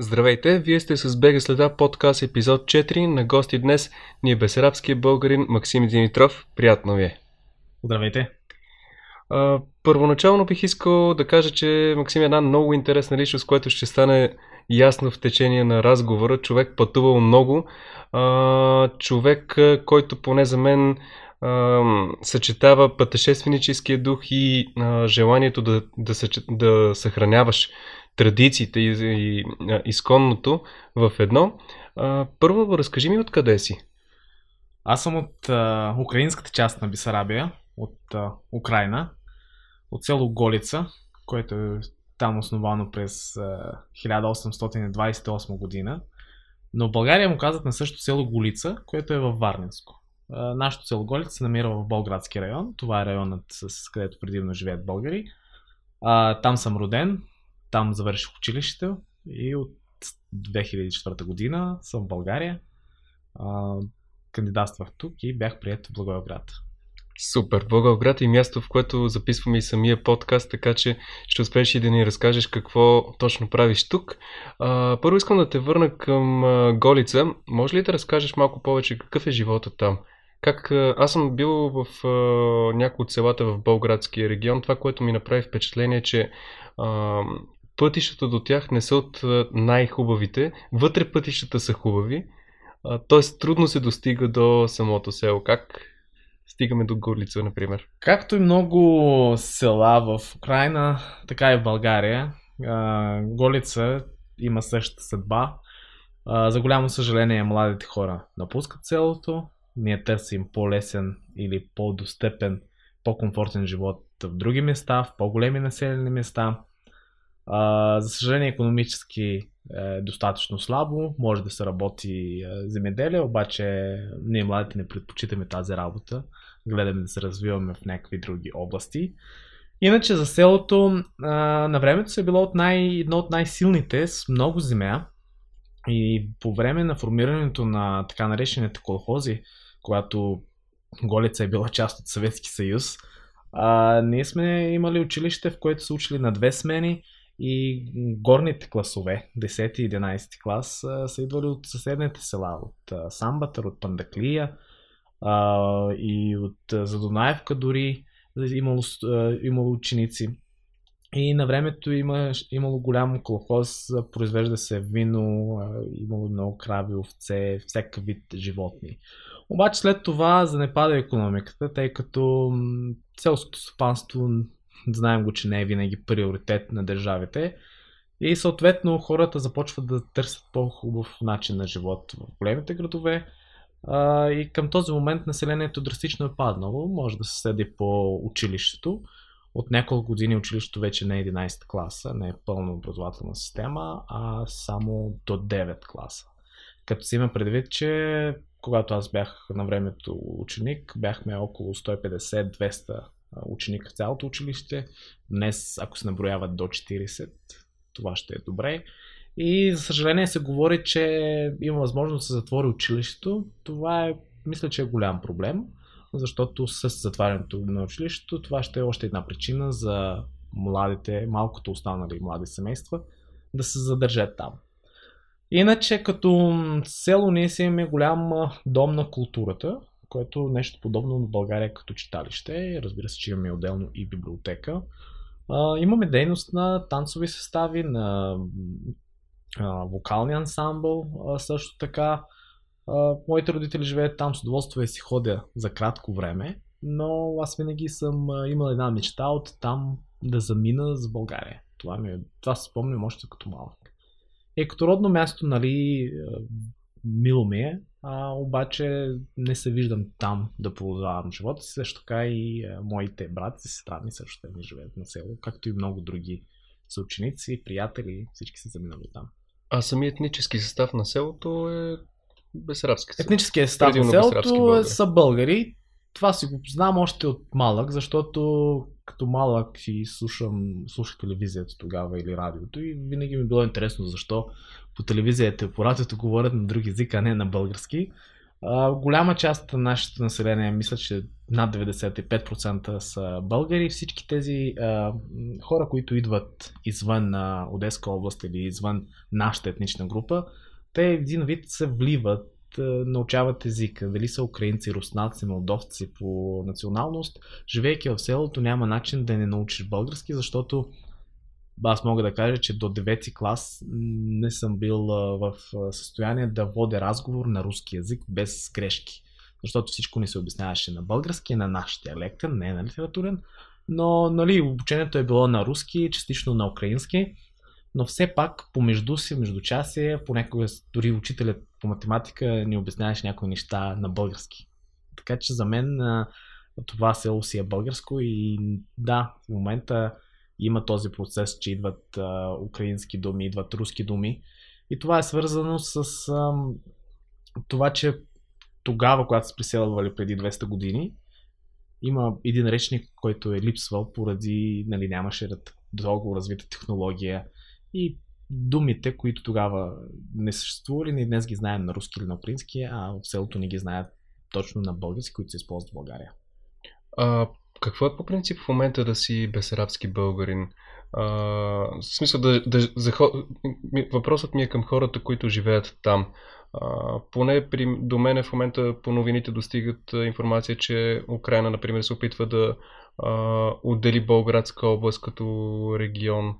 Здравейте, вие сте с Бега следа подкаст епизод 4. На гости днес ни е бесарабския българин Максим Димитров. Приятно ви е. Здравейте. А, първоначално бих искал да кажа, че Максим е една много интересна личност, което ще стане ясно в течение на разговора. Човек пътувал много. А, човек, който поне за мен а, съчетава пътешественическия дух и а, желанието да, да, съч... да съхраняваш традициите и, и а, изконното в едно. А, първо, разкажи ми откъде си. Аз съм от а, украинската част на Бисарабия, от а, Украина, от село Голица, което е там основано през а, 1828 година. Но в България му казват на същото село Голица, което е във Варненско. А, нашето село Голица се намира в Болградски район. Това е районът, с където предимно живеят българи. А, там съм роден, там завърших училището и от 2004 година съм в България. А, кандидатствах тук и бях прият в Благоевград. Супер! Благоевград е място, в което записваме и самия подкаст, така че ще успееш и да ни разкажеш какво точно правиш тук. А, първо искам да те върна към Голица. Може ли да разкажеш малко повече какъв е живота там? Как, аз съм бил в а, някои от селата в Болградския регион. Това, което ми направи впечатление, е, че а, пътищата до тях не са от най-хубавите. Вътре пътищата са хубави, т.е. трудно се достига до самото село. Как стигаме до Горлица, например? Както и много села в Украина, така и в България, Голица има същата съдба. За голямо съжаление, младите хора напускат селото. Ние търсим по-лесен или по-достъпен, по-комфортен живот в други места, в по-големи населени места. За съжаление, економически е достатъчно слабо, може да се работи земеделие, обаче ние младите не предпочитаме тази работа, гледаме да се развиваме в някакви други области. Иначе за селото на времето се е било от най, едно от най-силните с много земя. И по време на формирането на така наречените колхози, когато Голица е била част от Съветски съюз, а, ние сме имали училище, в което са учили на две смени и горните класове, 10 и 11 клас, са идвали от съседните села, от Самбатър, от Пандаклия и от Задонаевка дори имало, имало ученици. И на времето има, имало голям колхоз, произвежда се вино, имало много крави, овце, всякакъв вид животни. Обаче след това занепада економиката, тъй като селското стопанство знаем го, че не е винаги приоритет на държавите. И съответно хората започват да търсят по-хубав начин на живот в големите градове. И към този момент населението драстично е паднало. Може да се следи по училището. От няколко години училището вече не е 11 класа, не е пълна образователна система, а само до 9 класа. Като си има предвид, че когато аз бях на времето ученик, бяхме около 150-200 ученик в цялото училище. Днес, ако се наброяват до 40, това ще е добре. И за съжаление се говори, че има възможност да се затвори училището. Това е, мисля, че е голям проблем, защото с затварянето на училището това ще е още една причина за младите, малкото останали млади семейства да се задържат там. Иначе като село ние си имаме голям дом на културата, което нещо подобно в България като читалище. Разбира се, че имаме отделно и библиотека. А, имаме дейност на танцови състави, на а, вокални ансамбъл а, също така. А, моите родители живеят там с удоволствие си ходя за кратко време, но аз винаги съм имал една мечта от там да замина за България. Това, ми, е, това се спомням още като малък. Е, като родно място, нали, мило ми е, а, обаче не се виждам там да продължавам живота си. Също така и а, моите брати и сестра ми също те ми живеят на село, както и много други съученици, приятели, всички са заминали там. А самият етнически състав на селото е бесарабски. Етническият състав на селото е, са българи. Това си го знам още от малък, защото като малък си слушам, слушах телевизията тогава или радиото и винаги ми е било интересно защо по телевизията и по радиото говорят на друг език, а не на български. А, голяма част от нашето население, мисля, че над 95% са българи. Всички тези а, хора, които идват извън а, Одеска област или извън нашата етнична група, те един вид се вливат, научават езика. Дали са украинци, руснаци, молдовци по националност. Живейки в селото няма начин да не научиш български, защото аз мога да кажа, че до 9 клас не съм бил в състояние да водя разговор на руски язик без грешки. Защото всичко ни се обясняваше на български, на наш диалект, не на литературен. Но нали, обучението е било на руски, частично на украински. Но все пак помежду си, между часи, понякога дори учителят по математика ни обясняваше някои неща на български. Така че за мен това село си е българско и да, в момента има този процес, че идват а, украински думи, идват руски думи. И това е свързано с а, това, че тогава, когато са преселвали преди 200 години, има един речник, който е липсвал поради, нали, нямаше дълго развита технология и думите, които тогава не съществували, ние днес ги знаем на руски или на украински, а в селото не ги знаят точно на български, които се използват в България. А, какво е по принцип в момента да си безарабски българин? А, в смисъл да, да за, въпросът ми е към хората, които живеят там. А, поне при, до мене в момента по новините достигат информация, че Украина, например, се опитва да а, отдели Болградска област като регион,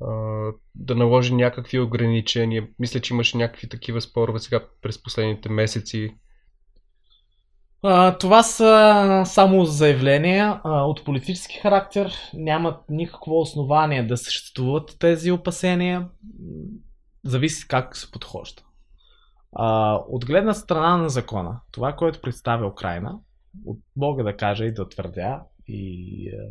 а, да наложи някакви ограничения. Мисля, че имаше някакви такива спорове сега през последните месеци това са само заявления от политически характер. Нямат никакво основание да съществуват тези опасения. Зависи как се подхожда. От гледна страна на закона, това, което представя Украина, от Бога да кажа и да твърдя, и а,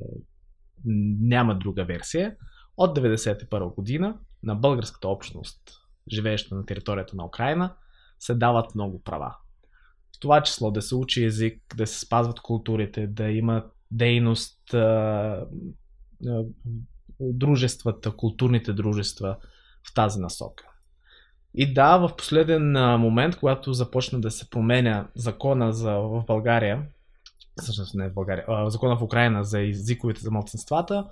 няма друга версия, от 1991 година на българската общност, живееща на територията на Украина, се дават много права в това число да се учи език, да се спазват културите, да има дейност, а, а, дружествата, културните дружества в тази насока. И да, в последен момент, когато започна да се променя закона за, в България, всъщност не в България, а, закона в Украина за езиковите за младсенствата,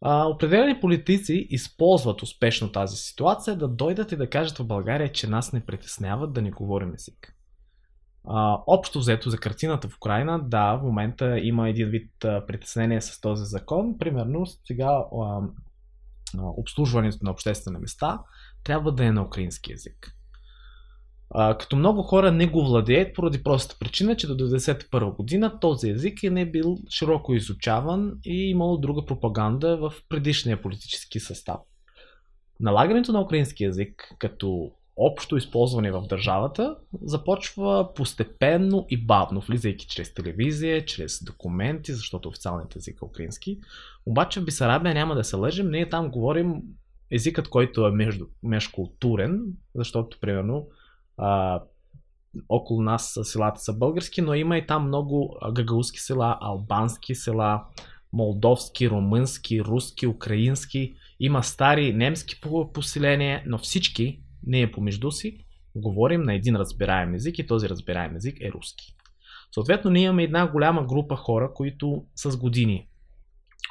а, определени политици използват успешно тази ситуация да дойдат и да кажат в България, че нас не притесняват да ни говорим език. А, общо взето за картината в Украина, да, в момента има един вид притеснение с този закон. Примерно сега а, обслужването на обществени места трябва да е на украински язик. А, като много хора не го владеят поради простата причина, че до 1991 година този език е не бил широко изучаван и имало друга пропаганда в предишния политически състав. Налагането на украински язик като общо използване в държавата започва постепенно и бавно, влизайки чрез телевизия, чрез документи, защото официалният език е украински. Обаче в Бисарабия няма да се лъжим, ние там говорим езикът, който е между, межкултурен, защото примерно а, около нас селата са български, но има и там много гагаузски села, албански села, молдовски, румънски, руски, украински. Има стари немски поселения, но всички ние помежду си говорим на един разбираем език и този разбираем език е руски. Съответно, ние имаме една голяма група хора, които с години,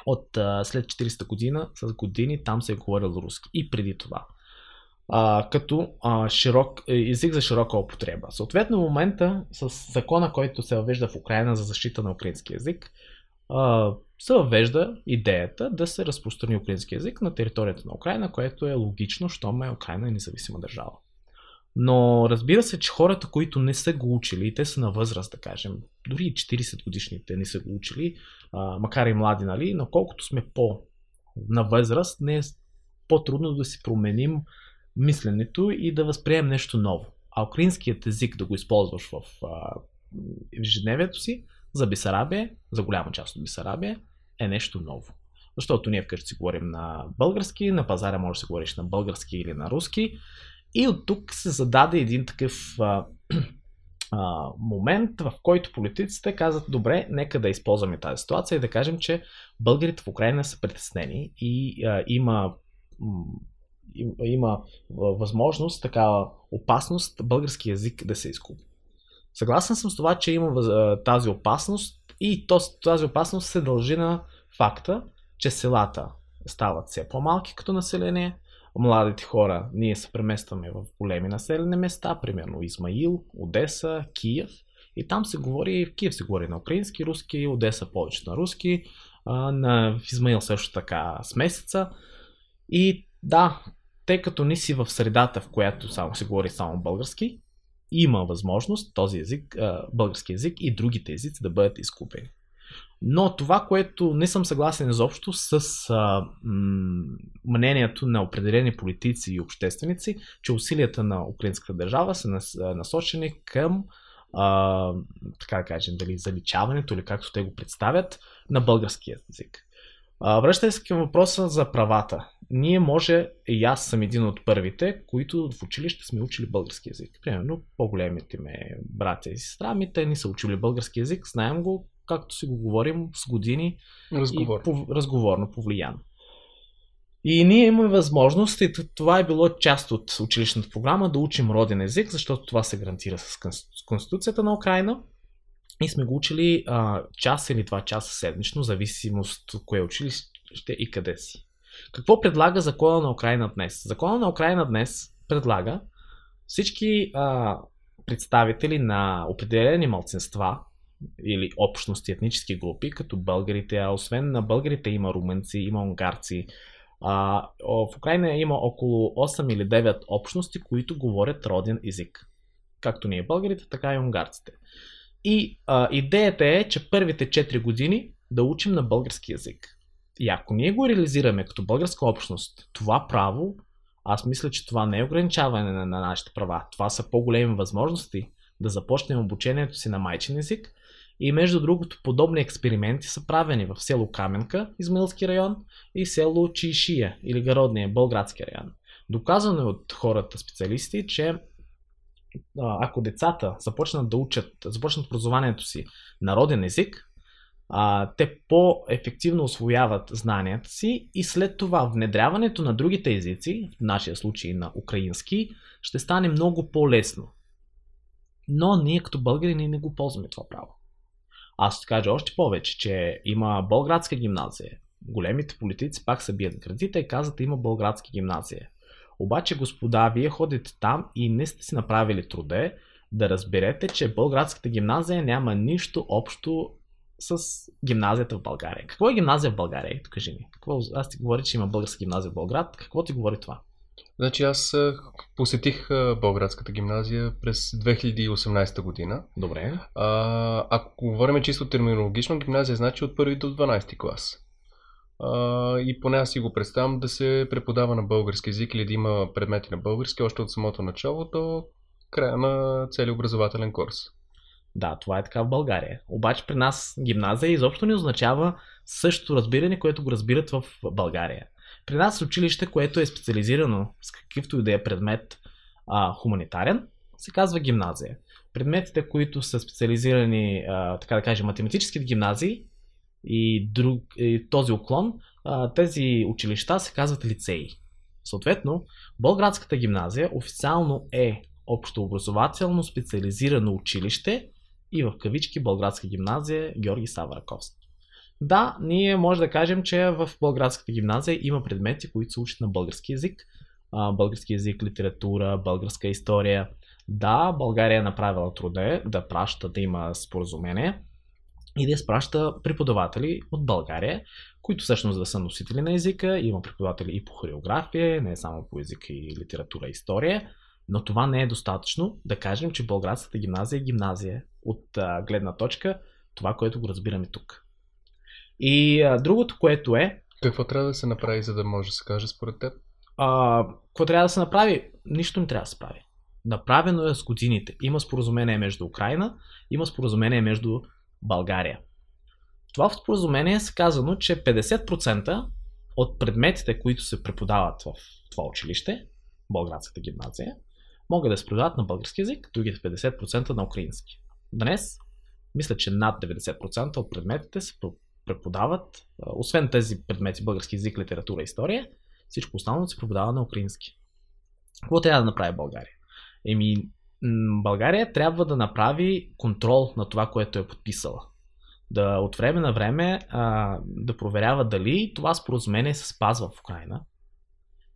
от след 40 година, с години там се е говорил руски и преди това. А, като а, широк, е, език за широка употреба. Съответно, в момента с закона, който се въвежда в Украина за защита на украински язик, а, се въвежда идеята да се разпространи украински язик на територията на Украина, което е логично, щом е Украина е независима държава. Но разбира се, че хората, които не са го учили, те са на възраст, да кажем, дори и 40 годишните не са го учили, а, макар и млади, нали, но колкото сме по на възраст, не е по-трудно да си променим мисленето и да възприемем нещо ново. А украинският език да го използваш в ежедневието си, за Бисарабия, за голяма част от Бисарабия, е нещо ново. Защото ние вкъщи си говорим на български, на пазара може да се говориш на български или на руски. И от тук се зададе един такъв а, а, момент, в който политиците казват, добре, нека да използваме тази ситуация и да кажем, че българите в Украина са притеснени и а, има има възможност, такава опасност български язик да се изгуби. Съгласен съм с това, че има тази опасност и тази опасност се дължи на факта, че селата стават все по-малки като население, младите хора ние се преместваме в големи населени места, примерно Измаил, Одеса, Киев. И там се говори, в Киев се говори на украински, руски, Одеса повече на руски, на Измаил също така с месеца. И да, тъй като не си в средата, в която само се говори само български, има възможност този език, български език и другите езици да бъдат изкупени. Но това, което не съм съгласен изобщо с а, мнението на определени политици и общественици, че усилията на украинската държава са нас, насочени към а, така да кажем, дали заличаването или както те го представят на българския език. Връщайки се към въпроса за правата. Ние може, и аз съм един от първите, които в училище сме учили български язик. Примерно, по-големите ми братя и сестра ми, те ни са учили български язик, знаем го, както си го говорим с години Разговор. и по, разговорно повлияно. И ние имаме възможност, и това е било част от училищната програма, да учим роден език, защото това се гарантира с Конституцията на Украина. И сме го учили а, час или два часа седмично, зависимост от кое училище и къде си. Какво предлага закона на Украина днес? Закона на Украина днес предлага всички а, представители на определени малцинства или общности, етнически групи, като българите, а освен на българите има румънци, има унгарци. А, в Украина има около 8 или 9 общности, които говорят роден език. Както ние българите, така и унгарците. И а, идеята е, че първите 4 години да учим на български язик. И ако ние го реализираме като българска общност, това право, аз мисля, че това не е ограничаване на, на нашите права. Това са по-големи възможности да започнем обучението си на майчин език. И между другото, подобни експерименти са правени в село Каменка, Измаилски район, и село Чишия или Гародния, Болградски район. Доказано е от хората специалисти, че ако децата започнат да учат, започнат образованието си народен език, а, те по-ефективно освояват знанията си и след това внедряването на другите езици, в нашия случай на украински, ще стане много по-лесно. Но ние като българи ние не го ползваме това право. Аз ще кажа още повече, че има Болградска гимназия. Големите политици пак са бият градите и казват, има Болградска гимназия. Обаче, господа, вие ходите там и не сте си направили труде да разберете, че Българската гимназия няма нищо общо с гимназията в България. Какво е гимназия в България? Кажи ми. Какво, аз ти говоря, че има българска гимназия в Болград. Какво ти говори това? Значи аз посетих Българската гимназия през 2018 година. Добре. А, ако говорим чисто терминологично, гимназия значи от първи до 12 клас и поне аз си го представям да се преподава на български язик или да има предмети на български още от самото начало до края на целия образователен курс. Да, това е така в България. Обаче при нас гимназия изобщо не означава същото разбиране, което го разбират в България. При нас училище, което е специализирано с какъвто и да е предмет а, хуманитарен, се казва гимназия. Предметите, които са специализирани, а, така да кажем, математическите гимназии, и, друг, и този уклон, тези училища се казват лицеи. Съответно, Болградската гимназия официално е общообразователно специализирано училище и в кавички Болградска гимназия Георги Савараковски. Да, ние може да кажем, че в Българската гимназия има предмети, които се учат на български язик. Български язик, литература, българска история. Да, България е направила труда да праща да има споразумение, и да изпраща преподаватели от България, които всъщност да са носители на езика. Има преподаватели и по хореография, не само по език и литература и история. Но това не е достатъчно да кажем, че Българската гимназия е гимназия от а, гледна точка това, което го разбираме тук. И а, другото, което е... Какво трябва да се направи, за да може да се каже според теб? А, какво трябва да се направи? Нищо не трябва да се прави. Направено е с годините. Има споразумение между Украина, има споразумение между България. В това споразумение е казано, че 50% от предметите, които се преподават в това училище, Българската гимназия, могат да се преподават на български язик, другите 50% на украински. Днес, мисля, че над 90% от предметите се преподават, освен тези предмети български язик, литература и история, всичко останало се преподава на украински. Какво трябва да направи България? Еми, България трябва да направи контрол на това, което е подписала. Да от време на време а, да проверява дали това споразумение се спазва в Украина.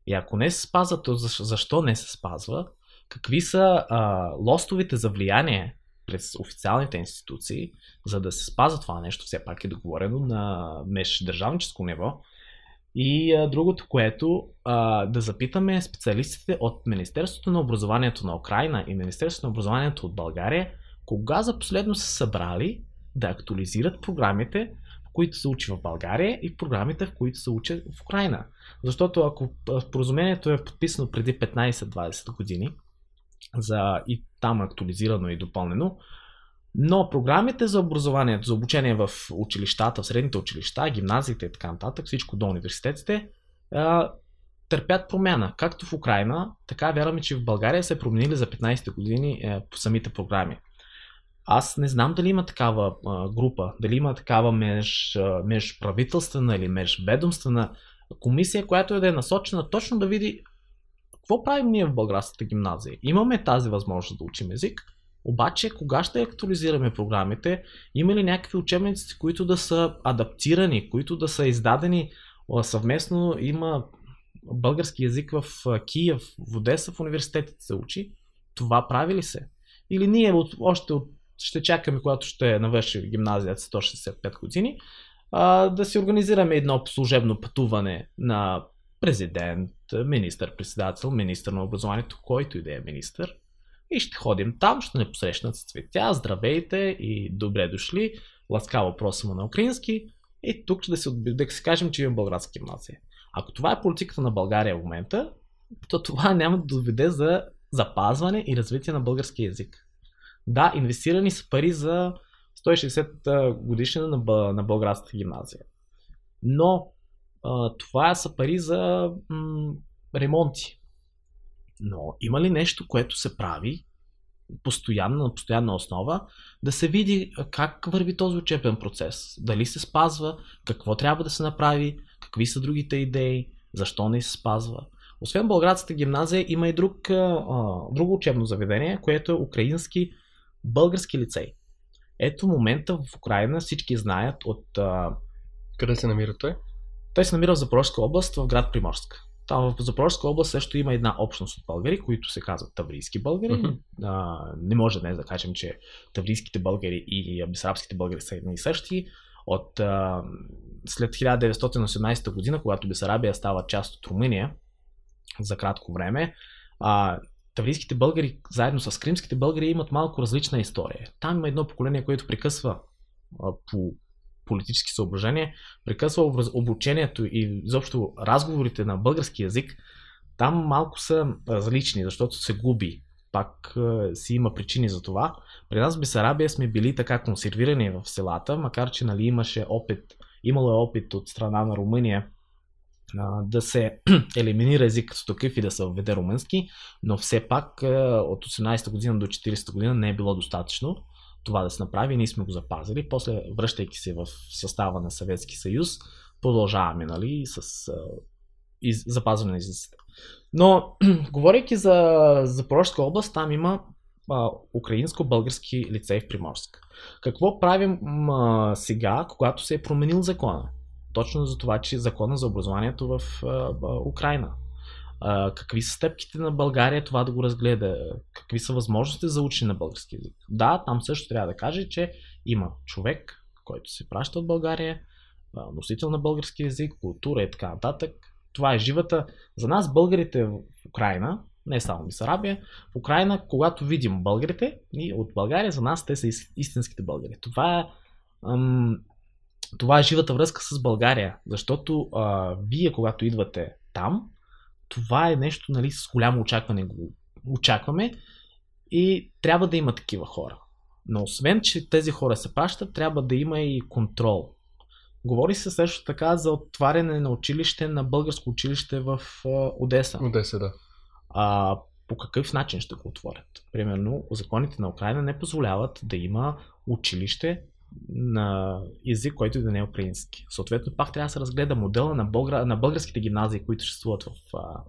И ако не се спазва, то защо не се спазва? Какви са а, лостовите за влияние през официалните институции, за да се спазва това нещо, все пак е договорено на междудържавническо ниво. И а, другото, което а, да запитаме специалистите от Министерството на образованието на Украина и Министерството на образованието от България, кога за последно са събрали да актуализират програмите, в които се учи в България и програмите, в които се учи в Украина. Защото ако споразумението е подписано преди 15-20 години, за и там актуализирано и допълнено, но програмите за образованието, за обучение в училищата, в средните училища, гимназиите и така нататък, всичко до университетите, търпят промяна. Както в Украина, така вярваме, че в България се променили за 15 години е, по самите програми. Аз не знам дали има такава група, дали има такава меж, межправителствена или межведомствена комисия, която е да е насочена точно да види какво правим ние в българската гимназия. Имаме тази възможност да учим език, обаче, кога ще актуализираме програмите? Има ли някакви учебници, които да са адаптирани, които да са издадени съвместно? Има български язик в Киев, в Одеса, в университетите се учи. Това прави ли се? Или ние от, още от, ще чакаме, когато ще навърши гимназията 165 години, а, да си организираме едно служебно пътуване на президент, министър-председател, министър на образованието, който и да е министър, и ще ходим там, ще не посрещнат с цветя, здравейте и добре дошли, ласкава въпроса му на украински и тук да се, да се кажем, че има българска гимназия. Ако това е политиката на България в момента, то това няма да доведе за запазване и развитие на български язик. Да, инвестирани са пари за 160 годишнина на, на българската гимназия. Но а, това са пари за м- ремонти. Но има ли нещо, което се прави постоянно, на постоянна основа, да се види как върви този учебен процес, дали се спазва, какво трябва да се направи, какви са другите идеи, защо не се спазва. Освен Българската гимназия има и друг, а, друго учебно заведение, което е украински български лицей. Ето момента в Украина всички знаят от... А... Къде се намира той? Той се намира в Запорожска област, в град Приморск. Там в Запорожска област също има една общност от българи, които се казват таврийски българи. Uh-huh. А, не може днес да кажем, че таврийските българи и бесарабските българи са едни и същи. От, а, след 1918 година, когато Бесарабия става част от Румъния за кратко време, а, таврийските българи заедно с кримските българи имат малко различна история. Там има едно поколение, което прекъсва а, по политически съображения, прекъсва обучението и изобщо разговорите на български язик, там малко са различни, защото се губи. Пак е, си има причини за това. При нас в Бесарабия сме били така консервирани в селата, макар че нали, имаше опит, имало е опит от страна на Румъния да се елиминира език като такъв и да се введе румънски, но все пак от 18 година до 40 година не е било достатъчно това да се направи. Ние сме го запазили. После, връщайки се в състава на Съветски съюз, продължаваме нали, с а, из, запазване на езиците. Но, говорейки за Запорожска област, там има а, украинско-български лицей в Приморск. Какво правим а, сега, когато се е променил закона? Точно за това, че закона за образованието в а, а, Украина какви са стъпките на България това да го разгледа, какви са възможностите за учене на български язик. Да, там също трябва да каже, че има човек, който се праща от България, носител на български язик, култура и така нататък. Това е живата. За нас българите в Украина, не само Мисарабия, в Украина, когато видим българите и от България, за нас те са истинските българи. Това е, ам, това е живата връзка с България, защото а, вие, когато идвате там, това е нещо нали, с голямо очакване го очакваме и трябва да има такива хора. Но освен, че тези хора се пращат, трябва да има и контрол. Говори се също така за отваряне на училище на българско училище в Одеса. Одеса, да. А, по какъв начин ще го отворят? Примерно, законите на Украина не позволяват да има училище на език, който да не е украински. Съответно, пак трябва да се разгледа модела на, българ... на българските гимназии, които съществуват в а,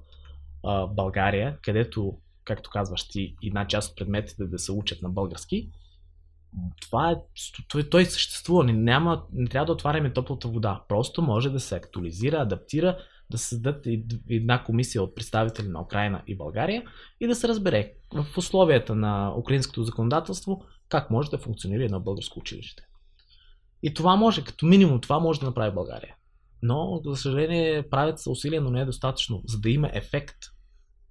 а, България, където както казваш ти, една част от предметите да се учат на български, това е, той, той съществува. Не, няма, не трябва да отваряме топлата вода. Просто може да се актуализира, адаптира, да се създадат една комисия от представители на Украина и България и да се разбере в условията на украинското законодателство как може да функционира едно българско училище. И това може, като минимум това може да направи България. Но, за съжаление, правят се усилия, но не е достатъчно, за да има ефект.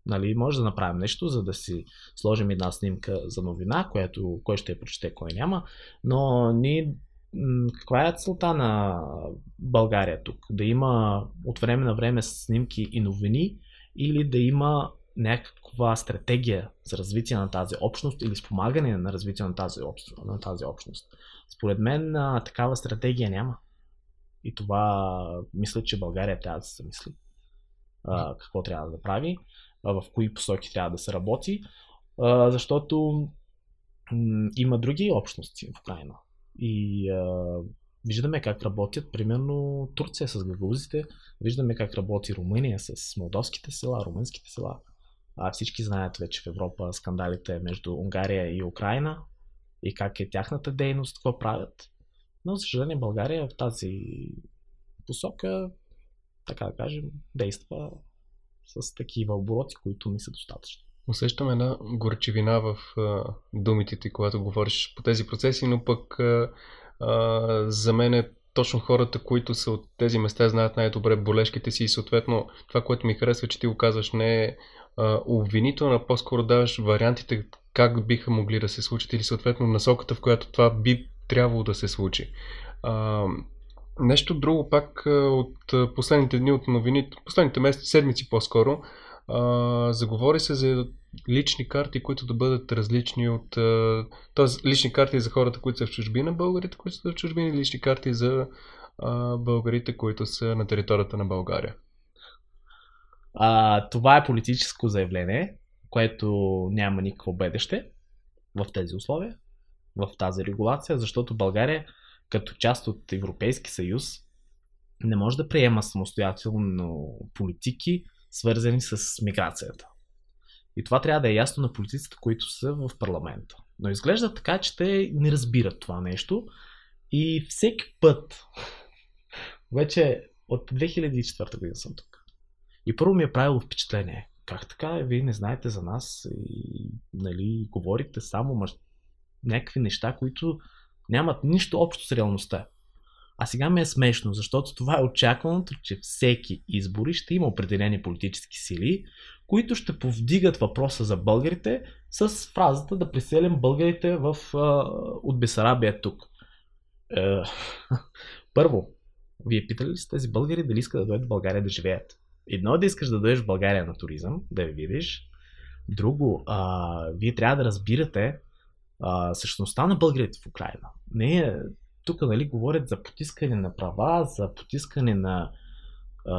Нали, може да направим нещо, за да си сложим една снимка за новина, която кой ще я прочете, кой няма, но ние каква е целта на България тук? Да има от време на време снимки и новини или да има някаква стратегия за развитие на тази общност или спомагане на развитие на тази, на тази общност? Според мен такава стратегия няма. И това мисля, че България трябва да се замисли а, какво трябва да прави, а, в кои посоки трябва да се работи, а, защото м- има други общности в Украина. И а, виждаме как работят, примерно Турция с гагаузите, виждаме как работи Румъния с молдовските села, румънските села. А всички знаят вече в Европа скандалите между Унгария и Украина и как е тяхната дейност, какво правят. Но, за съжаление, България в тази посока, така да кажем, действа с такива обороти, които не са достатъчни. Усещам една горчевина в а, думите ти, когато говориш по тези процеси, но пък а, а, за мен е точно хората, които са от тези места, знаят най-добре болешките си и съответно това, което ми харесва, че ти го казваш, не е а по-скоро даваш вариантите как биха могли да се случат или съответно насоката, в която това би трябвало да се случи. А, нещо друго пак от последните дни от новините, последните месеци, седмици по-скоро, а, заговори се за лични карти, които да бъдат различни от... т.е. лични карти за хората, които са в чужбина, българите, които са в чужбина, лични карти за а, българите, които са на територията на България. А, това е политическо заявление, което няма никакво бъдеще в тези условия, в тази регулация, защото България като част от Европейски съюз не може да приема самостоятелно политики, свързани с миграцията. И това трябва да е ясно на политиците, които са в парламента. Но изглежда така, че те не разбират това нещо и всеки път, вече от 2004 година съм тук, и първо ми е правило впечатление, как така, вие не знаете за нас и нали, говорите само мъж... някакви неща, които нямат нищо общо с реалността. А сега ми е смешно, защото това е очакваното, че всеки избори ще има определени политически сили, които ще повдигат въпроса за българите с фразата да преселим българите в, от Бесарабия тук. Е, първо, вие питали ли сте тези българи дали искат да дойдат в България да живеят? Едно е да искаш да дойдеш в България на туризъм, да я видиш. Друго, а, вие трябва да разбирате а, същността на българите в Украина. Не е, тук нали, говорят за потискане на права, за потискане на, а,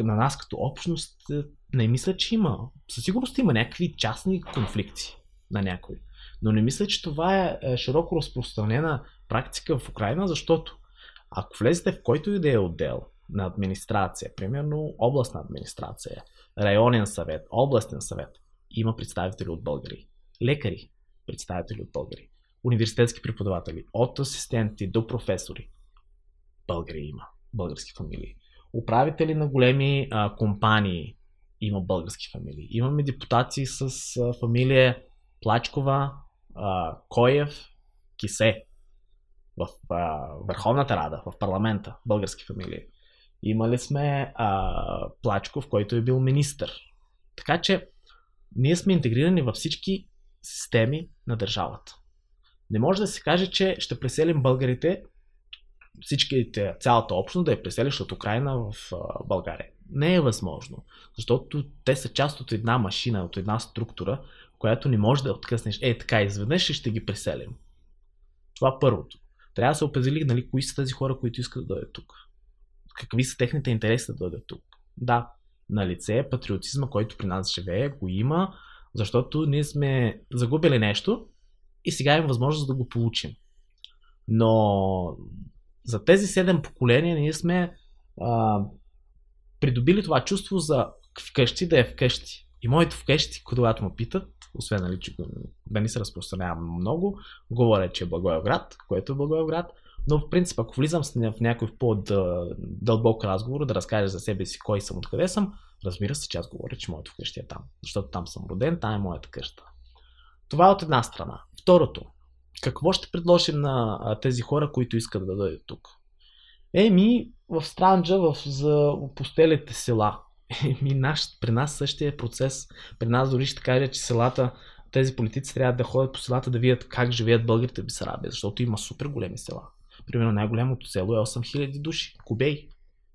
на нас като общност. Не мисля, че има. Със сигурност има някакви частни конфликти на някой. Но не мисля, че това е, е широко разпространена практика в Украина, защото ако влезете в който и да е отдел на администрация, примерно областна администрация, районен съвет, областен съвет, има представители от българи. Лекари, представители от българи. Университетски преподаватели, от асистенти до професори. Българи има, български фамилии. Управители на големи а, компании има български фамилии. Имаме депутати с а, фамилия Плачкова, а, Коев, Кисе в а, Върховната Рада, в парламента, български фамилии. Имали сме а, Плачков, който е бил министър. Така че ние сме интегрирани във всички системи на държавата. Не може да се каже, че ще преселим българите, всичките, цялата общност да я преселиш от Украина в България. Не е възможно, защото те са част от една машина, от една структура, която не може да откъснеш. Е, така, изведнъж ще ги преселим. Това първото. Трябва да се определи нали, кои са тези хора, които искат да дойдат тук какви са техните интереси да дойдат тук. Да, на лице патриотизма, който при нас живее, го има, защото ние сме загубили нещо и сега имаме възможност да го получим. Но за тези седем поколения ние сме а, придобили това чувство за вкъщи да е вкъщи. И моите вкъщи, когато ме питат, освен нали, че да не се разпространявам много, говоря, че е Благоевград, което е Благоевград, но в принцип, ако влизам в някой по-дълбок разговор, да разкажа за себе си кой съм, откъде съм, разбира се, че аз говоря, че моето вкъщи е там. Защото там съм роден, там е моята къща. Това е от една страна. Второто. Какво ще предложим на тези хора, които искат да дойдат тук? Еми, в Странджа, в, за опустелите села. Еми, наш, при нас същия е процес. При нас дори ще кажа, че селата, тези политици трябва да ходят по селата да видят как живеят българите в Бисарабия, защото има супер големи села. Примерно най-голямото село е 8000 души. Кубей.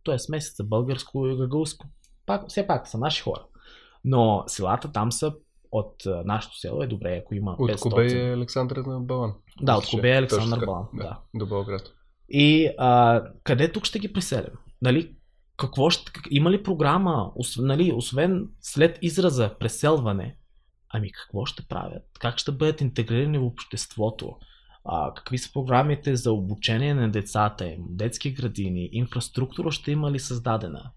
То е смесица българско и гагълско. Пак, все пак са наши хора. Но селата там са от нашото село е добре, ако има От 500. Кубей е Александър Балан. Да, от Кубей е Александър Балан. Да, да. До Белград. И а, къде тук ще ги преселим? Нали, какво ще, има ли програма, освен, нали, освен след израза преселване, ами какво ще правят? Как ще бъдат интегрирани в обществото? А, какви са програмите за обучение на децата? Детски градини? Инфраструктура ще има ли създадена?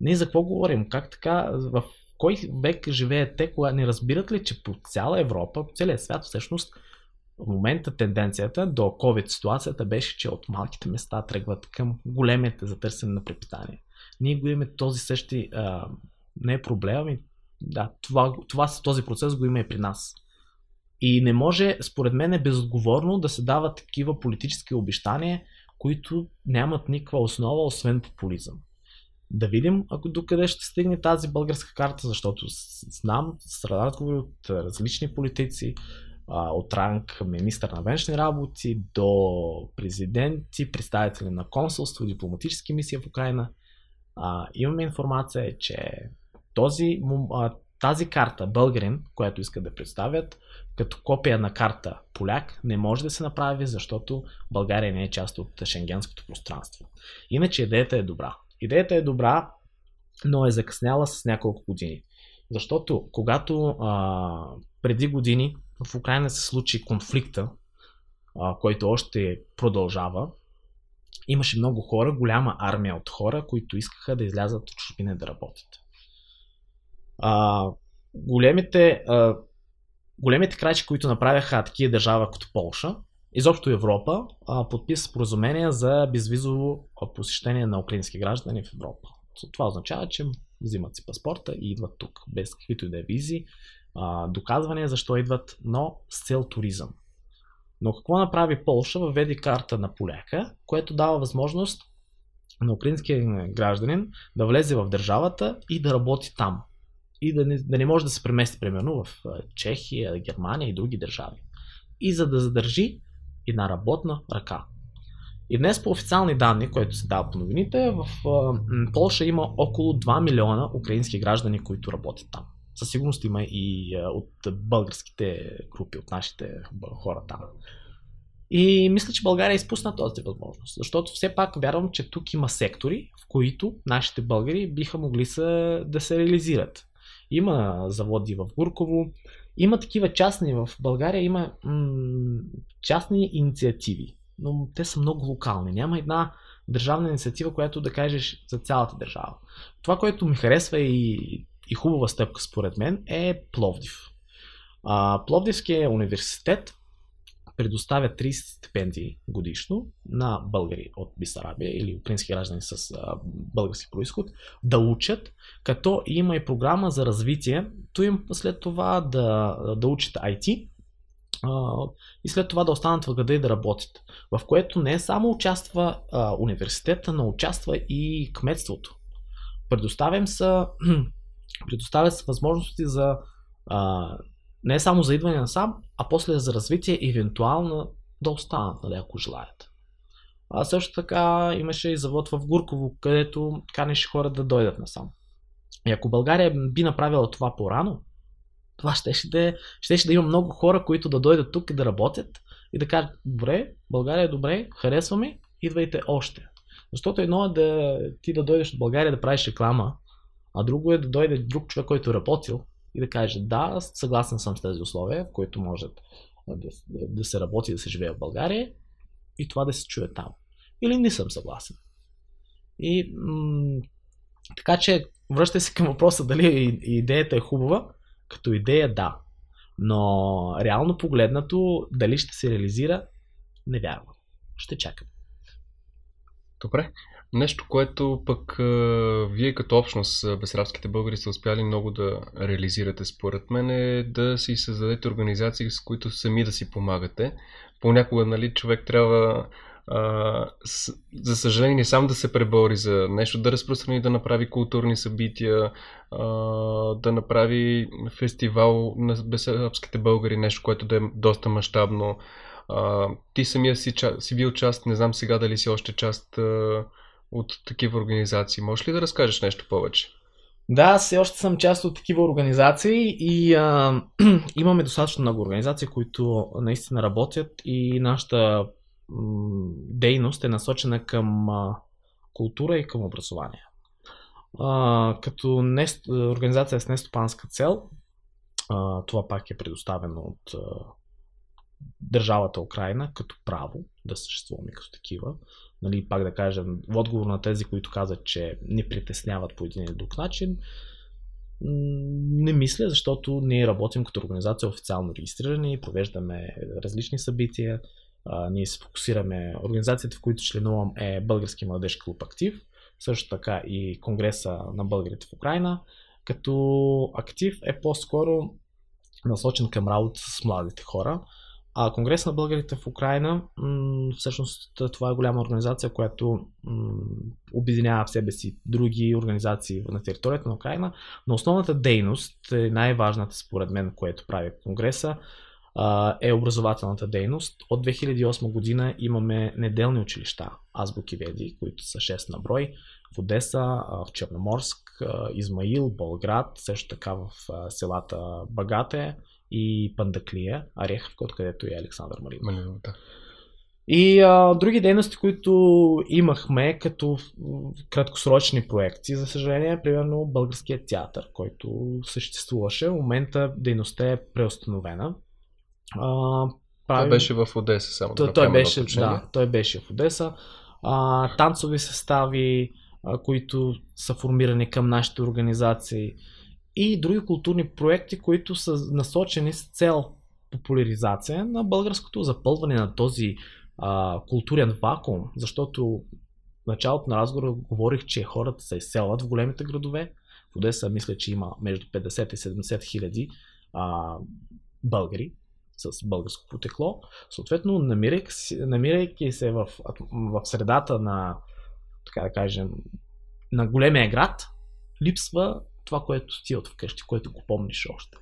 Ние за какво говорим? Как така, в кой век живеят те, кога не разбират ли, че по цяла Европа, по целия свят всъщност, в момента тенденцията до COVID ситуацията беше, че от малките места тръгват към големите за търсене на препитание. Ние го имаме този същи, а, не е проблем, ами да, това, това, този процес го има и при нас. И не може, според мен, е безотговорно да се дават такива политически обещания, които нямат никаква основа, освен популизъм. Да видим ако докъде ще стигне тази българска карта, защото знам с разговори от различни политици, от ранг министър на външни работи до президенти, представители на консулство, дипломатически мисии в Украина. имаме информация, че този, тази карта, българин, която искат да представят, като копия на карта поляк, не може да се направи, защото България не е част от шенгенското пространство. Иначе идеята е добра. Идеята е добра, но е закъсняла с няколко години. Защото когато а, преди години в Украина се случи конфликта, а, който още продължава, имаше много хора, голяма армия от хора, които искаха да излязат от чужбина да работят. А, големите, а, големите крачи, които направяха такива държава като Полша, изобщо Европа, а, подписа споразумение за безвизово посещение на украински граждани в Европа. Това означава, че взимат си паспорта и идват тук, без каквито и да е визи, а, доказване защо идват, но с цел туризъм. Но какво направи Полша? Въведи карта на поляка, което дава възможност на украинския гражданин да влезе в държавата и да работи там. И да не, да не може да се премести, примерно, в Чехия, Германия и други държави. И за да задържи една работна ръка. И днес по официални данни, които се дава по новините, в Полша има около 2 милиона украински граждани, които работят там. Със сигурност има и от българските групи, от нашите хора там. И мисля, че България изпусна този възможност, защото все пак вярвам, че тук има сектори, в които нашите българи биха могли са, да се реализират. Има заводи в Гурково, има такива частни в България, има м- частни инициативи, но те са много локални. Няма една държавна инициатива, която да кажеш за цялата държава. Това, което ми харесва и, и хубава стъпка според мен е Пловдив. А, Пловдивския университет предоставя 30 стипендии годишно на българи от Бисарабия или украински граждани с български происход да учат, като има и програма за развитие, то им след това да, да учат IT и след това да останат в града и да работят. В което не само участва а, университета, но участва и кметството. Предоставям са, предоставят се възможности за не само за идване насам, а после за развитие, евентуално да останат, нали, ако желаят. А също така имаше и завод в Гурково, където канеше хора да дойдат насам. И ако България би направила това по-рано, това ще, ще, да, ще, ще да има много хора, които да дойдат тук и да работят и да кажат, добре, България е добре, харесваме, идвайте още. Защото едно е да ти да дойдеш от България да правиш реклама, а друго е да дойде друг човек, който е работил и да каже да, съгласен съм с тези условия, в които може да, да се работи, да се живее в България и това да се чуе там. Или не съм съгласен. И м- Така че, връщай се към въпроса дали идеята е хубава. Като идея, да. Но реално погледнато, дали ще се реализира, не вярвам. Ще чакам. Добре. Нещо, което пък вие като общност, безрабските българи, са успяли много да реализирате, според мен, е да си създадете организации, с които сами да си помагате. Понякога, нали, човек трябва, за съжаление, сам да се пребори за нещо, да разпространи, да направи културни събития, да направи фестивал на безрабските българи, нещо, което да е доста мащабно. ти самия си, си бил част, не знам сега дали си още част а, от такива организации. Можеш ли да разкажеш нещо повече? Да, все още съм част от такива организации и а, имаме достатъчно много организации, които наистина работят и нашата м, дейност е насочена към а, култура и към образование. А, като не, организация с нестопанска цел, а, това пак е предоставено от а, държавата Украина като право да съществуваме като такива нали, пак да кажем, в отговор на тези, които казват, че не притесняват по един или друг начин, не мисля, защото ние работим като организация официално регистрирани, провеждаме различни събития, ние се фокусираме, организацията, в които членувам е Български младежки клуб Актив, също така и Конгреса на българите в Украина, като Актив е по-скоро насочен към работа с младите хора. А Конгрес на българите в Украина, всъщност това е голяма организация, която обединява в себе си други организации на територията на Украина, но основната дейност, е най-важната според мен, което прави Конгреса, е образователната дейност. От 2008 година имаме неделни училища, азбуки веди, които са 6 на брой, в Одеса, в Черноморск, Измаил, Болград, също така в селата Багате, и Пандаклия, Орехов, където е Александър Маринов. Маринов да. И а, други дейности, които имахме като краткосрочни проекти, за съжаление, примерно Българският театър, който съществуваше. В момента дейността е преустановена. А, прави... Той беше в Одеса само. Той, да той, беше, да, той беше в Одеса. А, танцови състави, а, които са формирани към нашите организации и други културни проекти, които са насочени с цел популяризация на българското запълване на този а, културен вакуум, защото в началото на разговора говорих, че хората се изселват в големите градове. В Одеса мисля, че има между 50 и 70 хиляди българи с българско потекло. Съответно, намирайки, намирайки се в, в средата на, така да кажем, на големия град, липсва това, което е от вкъщи, което го помниш още.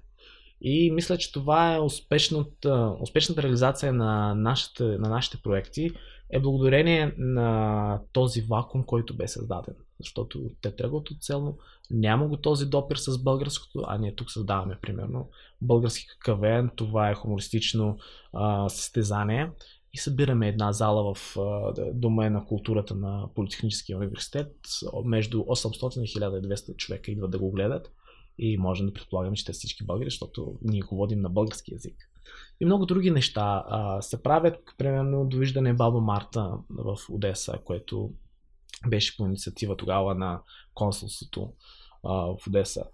И мисля, че това е успешната, успешната реализация на нашите, на нашите проекти е благодарение на този вакуум, който бе създаден. Защото те тръгват от целно, няма го този допир с българското, а ние тук създаваме примерно български КВН, това е хумористично а, състезание събираме една зала в Дома на културата на Политехническия университет. Между 800 и 1200 човека идват да го гледат и можем да предполагаме, че те всички българи, защото ние го водим на български язик. И много други неща а, се правят, примерно довиждане Баба Марта в Одеса, което беше по инициатива тогава на консулството а, в Одеса.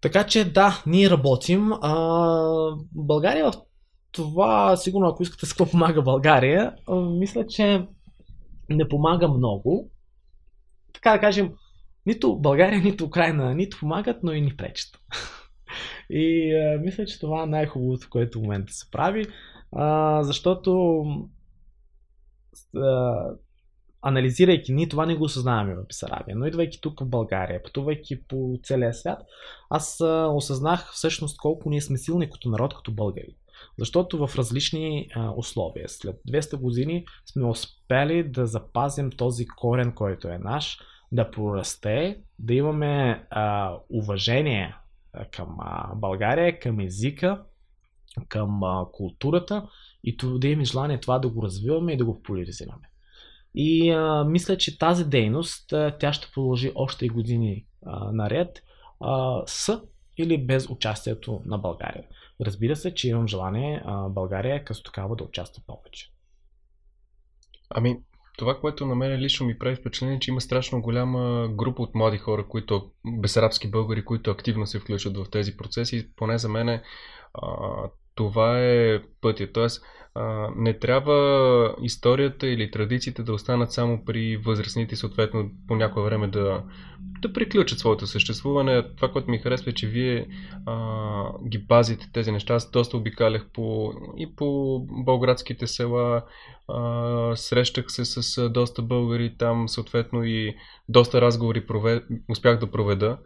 Така че да, ние работим. А, България в това, сигурно, ако искате с какво помага България, мисля, че не помага много. Така да кажем, нито България, нито Украина нито помагат, но и ни пречат. И а, мисля, че това е най-хубавото, което в момента се прави, а, защото а, анализирайки, ние това не го осъзнаваме в Бесарабия, но идвайки тук в България, пътувайки по целия свят, аз а, осъзнах всъщност колко ние сме силни като народ, като българи. Защото в различни а, условия, след 200 години сме успели да запазим този корен, който е наш, да прорасте, да имаме а, уважение към а, България, към езика, към а, културата и да имаме желание това да го развиваме и да го популяризираме. И а, мисля, че тази дейност а, тя ще продължи още и години а, наред а, с или без участието на България. Разбира се, че имам желание а, България като такава да участва повече. Ами, това, което на мен лично ми прави впечатление, че има страшно голяма група от млади хора, които, безарабски българи, които активно се включват в тези процеси. Поне за мен това е пътя. Тоест, а, не трябва историята или традициите да останат само при възрастните, съответно по някое време да, да приключат своето съществуване. Това, което ми харесва е, че вие а, ги пазите тези неща. Аз доста обикалях по, и по българските села, а, срещах се с доста българи там, съответно и доста разговори провед... успях да проведа.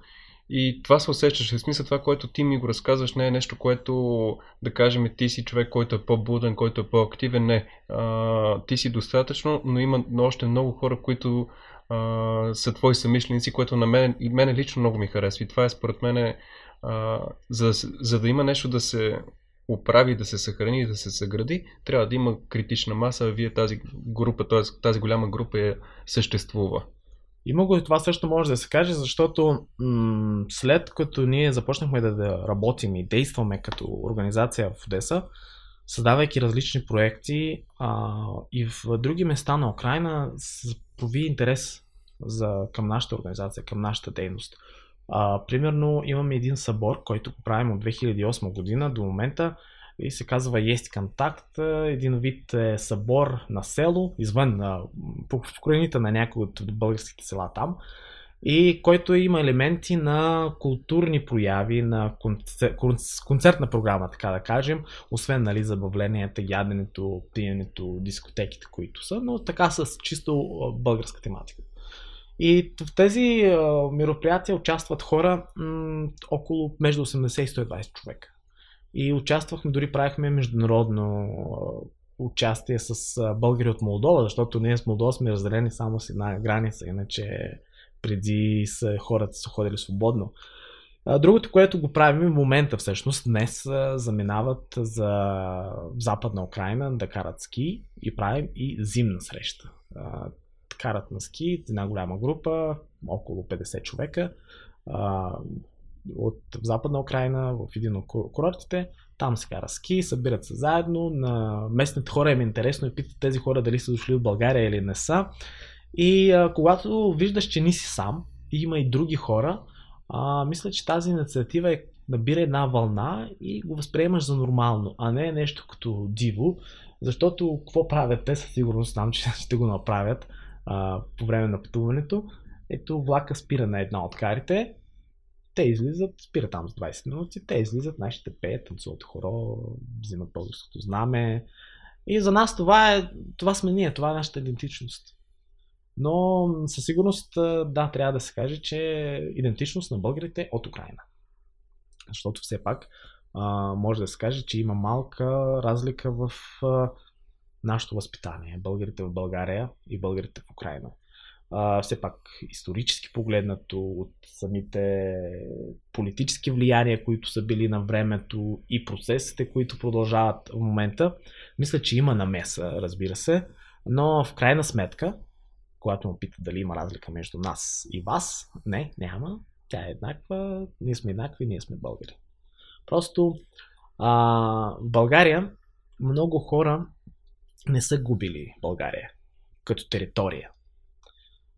И това се усещаше. В смисъл това, което ти ми го разказваш, не е нещо, което да кажем ти си човек, който е по-буден, който е по-активен. Не. А, ти си достатъчно, но има още много хора, които а, са твои самишленици, което на мен, и мене лично много ми харесва. И това е според мен, а, за, за да има нещо да се оправи, да се съхрани да се съгради, трябва да има критична маса, вие тази група, т.е. тази голяма група е, съществува. И това също може да се каже, защото м- след като ние започнахме да, да работим и действаме като организация в Одеса, създавайки различни проекти а, и в други места на Украина, прови интерес за, към нашата организация, към нашата дейност. А, примерно имаме един събор, който правим от 2008 година до момента и се казва Есть контакт, един вид е събор на село, извън по корените на някои от българските села там, и който има елементи на културни прояви, на концер, концертна програма, така да кажем, освен нали, забавленията, яденето, пиенето, дискотеките, които са, но така с чисто българска тематика. И в тези мероприятия участват хора м- около между 80 и 120 човека. И участвахме, дори правихме международно участие с българи от Молдова, защото ние с Молдова сме разделени само с една граница, иначе преди са, хората са ходили свободно. Другото, което го правим в момента всъщност, днес заминават за Западна Украина да карат ски и правим и зимна среща. Карат на ски една голяма група, около 50 човека от Западна Украина в един от курортите. Там се кара ски, събират се заедно. На местните хора им е интересно и питат тези хора дали са дошли от България или не са. И а, когато виждаш, че не си сам, и има и други хора, а, мисля, че тази инициатива е набира една вълна и го възприемаш за нормално, а не нещо като диво, защото какво правят те със сигурност, знам, че ще го направят а, по време на пътуването. Ето влака спира на една от карите, те излизат, спира там с 20 минути, те излизат, нашите пеят, танцуват хоро, взимат българското знаме. И за нас това е, това сме ние, това е нашата идентичност. Но със сигурност, да, трябва да се каже, че идентичност на българите е от Украина. Защото все пак може да се каже, че има малка разлика в а, нашето възпитание. Българите в България и българите в Украина а, все пак исторически погледнато от самите политически влияния, които са били на времето и процесите, които продължават в момента. Мисля, че има намеса, разбира се, но в крайна сметка, когато му питат дали има разлика между нас и вас, не, няма. Тя е еднаква, ние сме еднакви, ние сме българи. Просто а, в България много хора не са губили България като територия.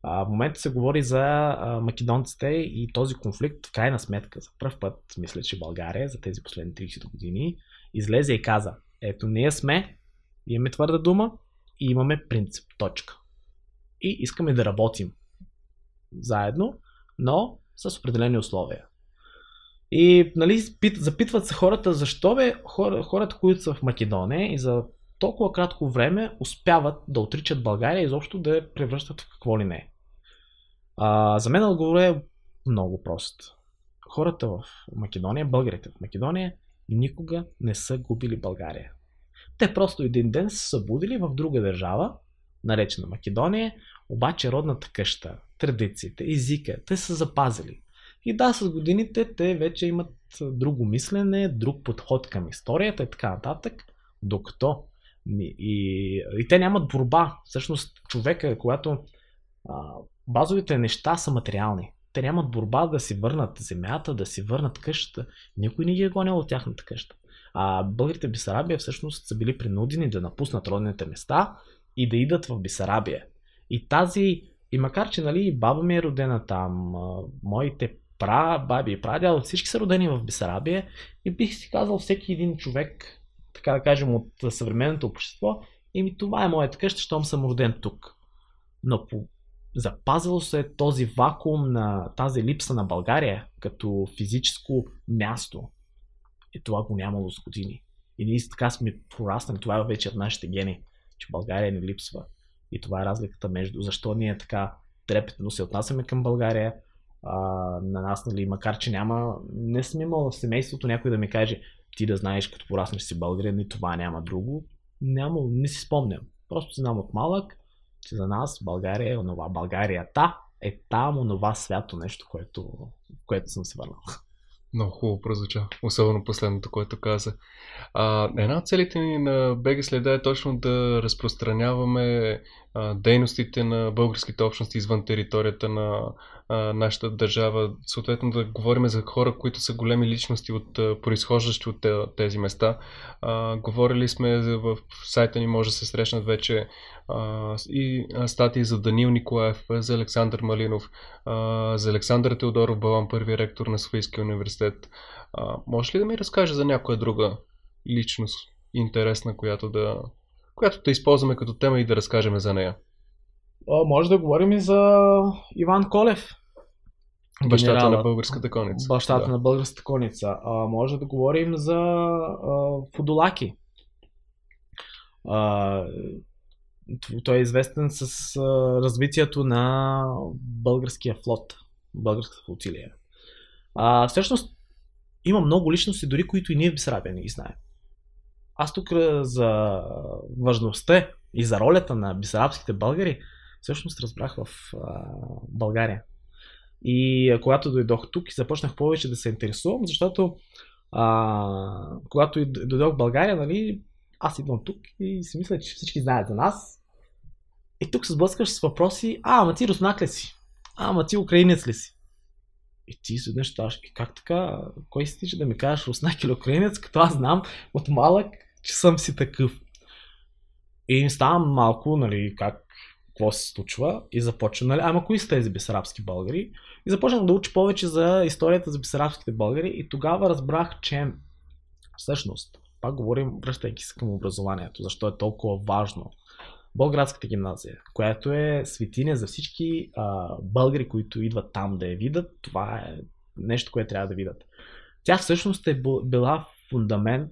В момента се говори за македонците и този конфликт, в крайна сметка, за първ път, мисля, че България за тези последни 30 години излезе и каза, ето ние сме, имаме твърда дума и имаме принцип, точка. И искаме да работим заедно, но с определени условия. И нали, запитват се хората, защо бе хора, хората, които са в Македония и за толкова кратко време успяват да отричат България и изобщо да я превръщат в какво ли не. А, за мен отговор е много прост. Хората в Македония, българите в Македония, никога не са губили България. Те просто един ден са събудили в друга държава, наречена Македония, обаче родната къща, традициите, езика, те са запазили. И да, с годините те вече имат друго мислене, друг подход към историята и така нататък, докато и, и, те нямат борба. Всъщност човека, когато а, базовите неща са материални. Те нямат борба да си върнат земята, да си върнат къщата. Никой не ги е гонил от тяхната къща. А българите в Бисарабия всъщност са били принудени да напуснат родните места и да идат в Бисарабия. И тази, и макар че нали, баба ми е родена там, моите пра, баби и прадядо, всички са родени в Бесарабия и бих си казал всеки един човек, така да кажем от съвременното общество, и ми това е моята къща, щом съм роден тук. Но по запазило се този вакуум на тази липса на България като физическо място. И това го нямало с години. И ние така сме пораснали, това е вече в нашите гени, че България ни липсва. И това е разликата между защо ние така трепетно се отнасяме към България, а, на нас, нали, макар че няма, не съм имал в семейството някой да ми каже, ти да знаеш като пораснеш си българин и това няма друго. Няма, не си спомням. Просто знам от малък, че за нас България е онова. Българията е там онова свято нещо, което, което съм се върнал. Много хубаво прозвуча, особено последното, което каза. А, една от целите ни на БГ Следа е точно да разпространяваме дейностите на българските общности извън територията на нашата държава. Съответно да говорим за хора, които са големи личности, от, произхождащи от тези места. Говорили сме в сайта ни, може да се срещнат вече и статии за Данил Николаев, за Александър Малинов, за Александър Теодоров Балан, първи ректор на Софийския университет. Може ли да ми разкаже за някоя друга личност интересна, която да, която да използваме като тема и да разкажем за нея? А, може да говорим и за Иван Колев. Бащата генерала, на българската коница. Бащата да. на българската коница. А, може да говорим за а, Фудолаки. А, той е известен с а, развитието на българския флот, българската флотилия. А, всъщност има много личности, дори които и ние в Бесарабия не ги знаем. Аз тук за важността и за ролята на бисарабските българи всъщност разбрах в а, България. И а, когато дойдох тук и започнах повече да се интересувам, защото а, когато дойдох в България, нали, аз идвам тук и си мисля, че всички знаят за нас. И тук се сблъскаш с въпроси, а, ама ти руснак ли си? А, ама ти украинец ли си? И ти си ставаш, как така? Кой си тича да ми кажеш руснак или украинец, като аз знам от малък, че съм си такъв. И им ставам малко, нали, как, какво се случва и започвам, нали, ама кои са тези бесарабски българи? И започнах да уча повече за историята за бесарабските българи и тогава разбрах, че всъщност, пак говорим, връщайки се към образованието, защо е толкова важно Болградската гимназия, която е светиня за всички а, българи, които идват там да я видят. Това е нещо, което трябва да видят. Тя всъщност е била фундамент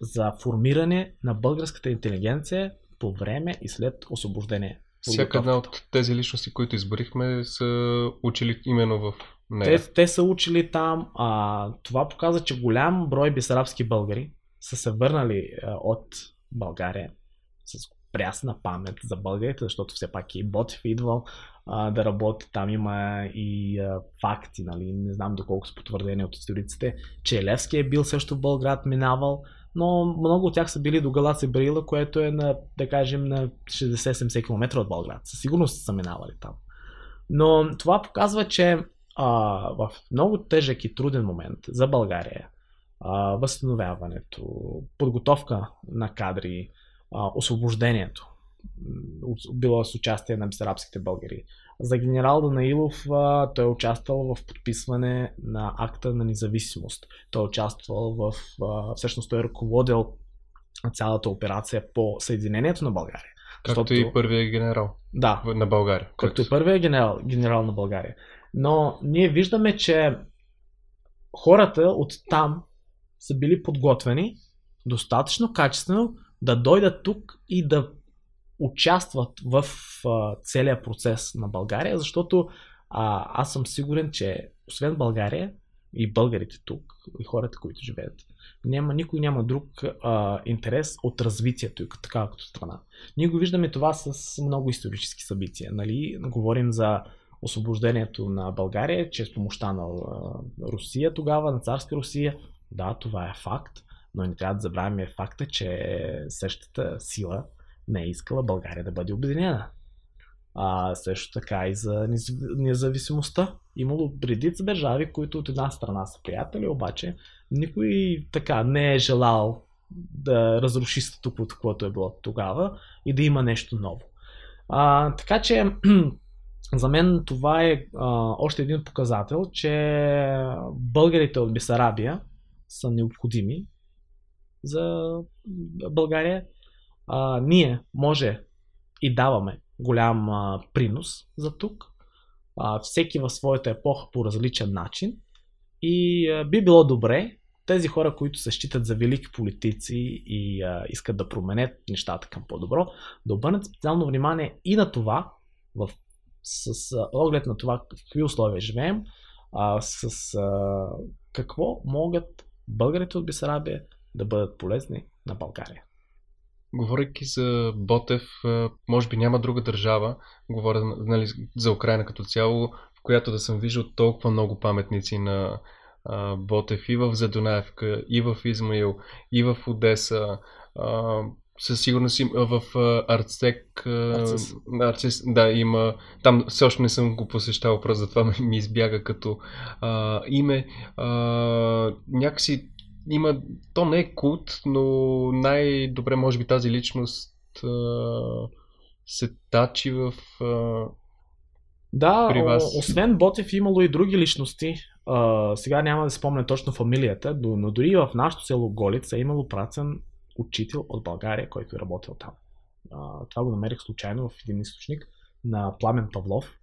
за формиране на българската интелигенция по време и след освобождение. Всяка една от тези личности, които изборихме, са учили именно в нея. Те, те са учили там. А, това показва, че голям брой бесарабски българи са се върнали а, от България с прясна памет за българите, защото все пак и Ботев е идвал а, да работи. Там има и а, факти, нали? не знам доколко са потвърдени от историците, че Левски е бил също в Българат, минавал, но много от тях са били до Галаце Брила, което е на, да кажем, на 60-70 км от Българат. Със сигурност са минавали там. Но това показва, че а, в много тежък и труден момент за България, а, възстановяването, подготовка на кадри, а, освобождението. Било с участие на бесарабските българи. За генерал Данаилов той е участвал в подписване на акта на независимост. Той е участвал в... Всъщност той е ръководил цялата операция по Съединението на България. Както защото... и първият генерал да, на България. Както и първият генерал, генерал на България. Но ние виждаме, че хората от там са били подготвени достатъчно качествено, да дойдат тук и да участват в а, целия процес на България, защото а, аз съм сигурен, че освен България и българите тук, и хората, които живеят, няма, никой няма друг а, интерес от развитието и така като страна. Ние го виждаме това с много исторически събития. Нали? Говорим за освобождението на България, че с помощта на Русия тогава, на царска Русия. Да, това е факт. Но не трябва да забравяме факта, че същата сила не е искала България да бъде обединена. А също така и за независимостта. Имало редица държави, които от една страна са приятели, обаче никой така не е желал да разруши статуквото, което е било тогава и да има нещо ново. А, така че за мен това е а, още един показател, че българите от Бесарабия са необходими за България. А, ние може и даваме голям а, принос за тук. А, всеки в своята епоха по различен начин. И а, би било добре тези хора, които се считат за велики политици и а, искат да променят нещата към по-добро, да обърнат специално внимание и на това, в, с а, оглед на това в какви условия живеем, а, с а, какво могат българите от Бесарабия да бъдат полезни на България. Говорейки за Ботев, може би няма друга държава, говоря нали, за Украина като цяло, в която да съм виждал толкова много паметници на а, Ботев и в Задунаевка, и в Измаил, и в Одеса. А, със сигурност в Арцек, Арцис. Арцис, да, има, там все още не съм го посещавал, просто затова ми избяга като а, име. А, някакси има, то не е култ, но най-добре може би тази личност а, се тачи в а, Да, при вас. освен Ботев имало и други личности. А, сега няма да спомня точно фамилията, но, дори и в нашото село Голица е имало працен учител от България, който е работил там. А, това го намерих случайно в един източник на Пламен Павлов,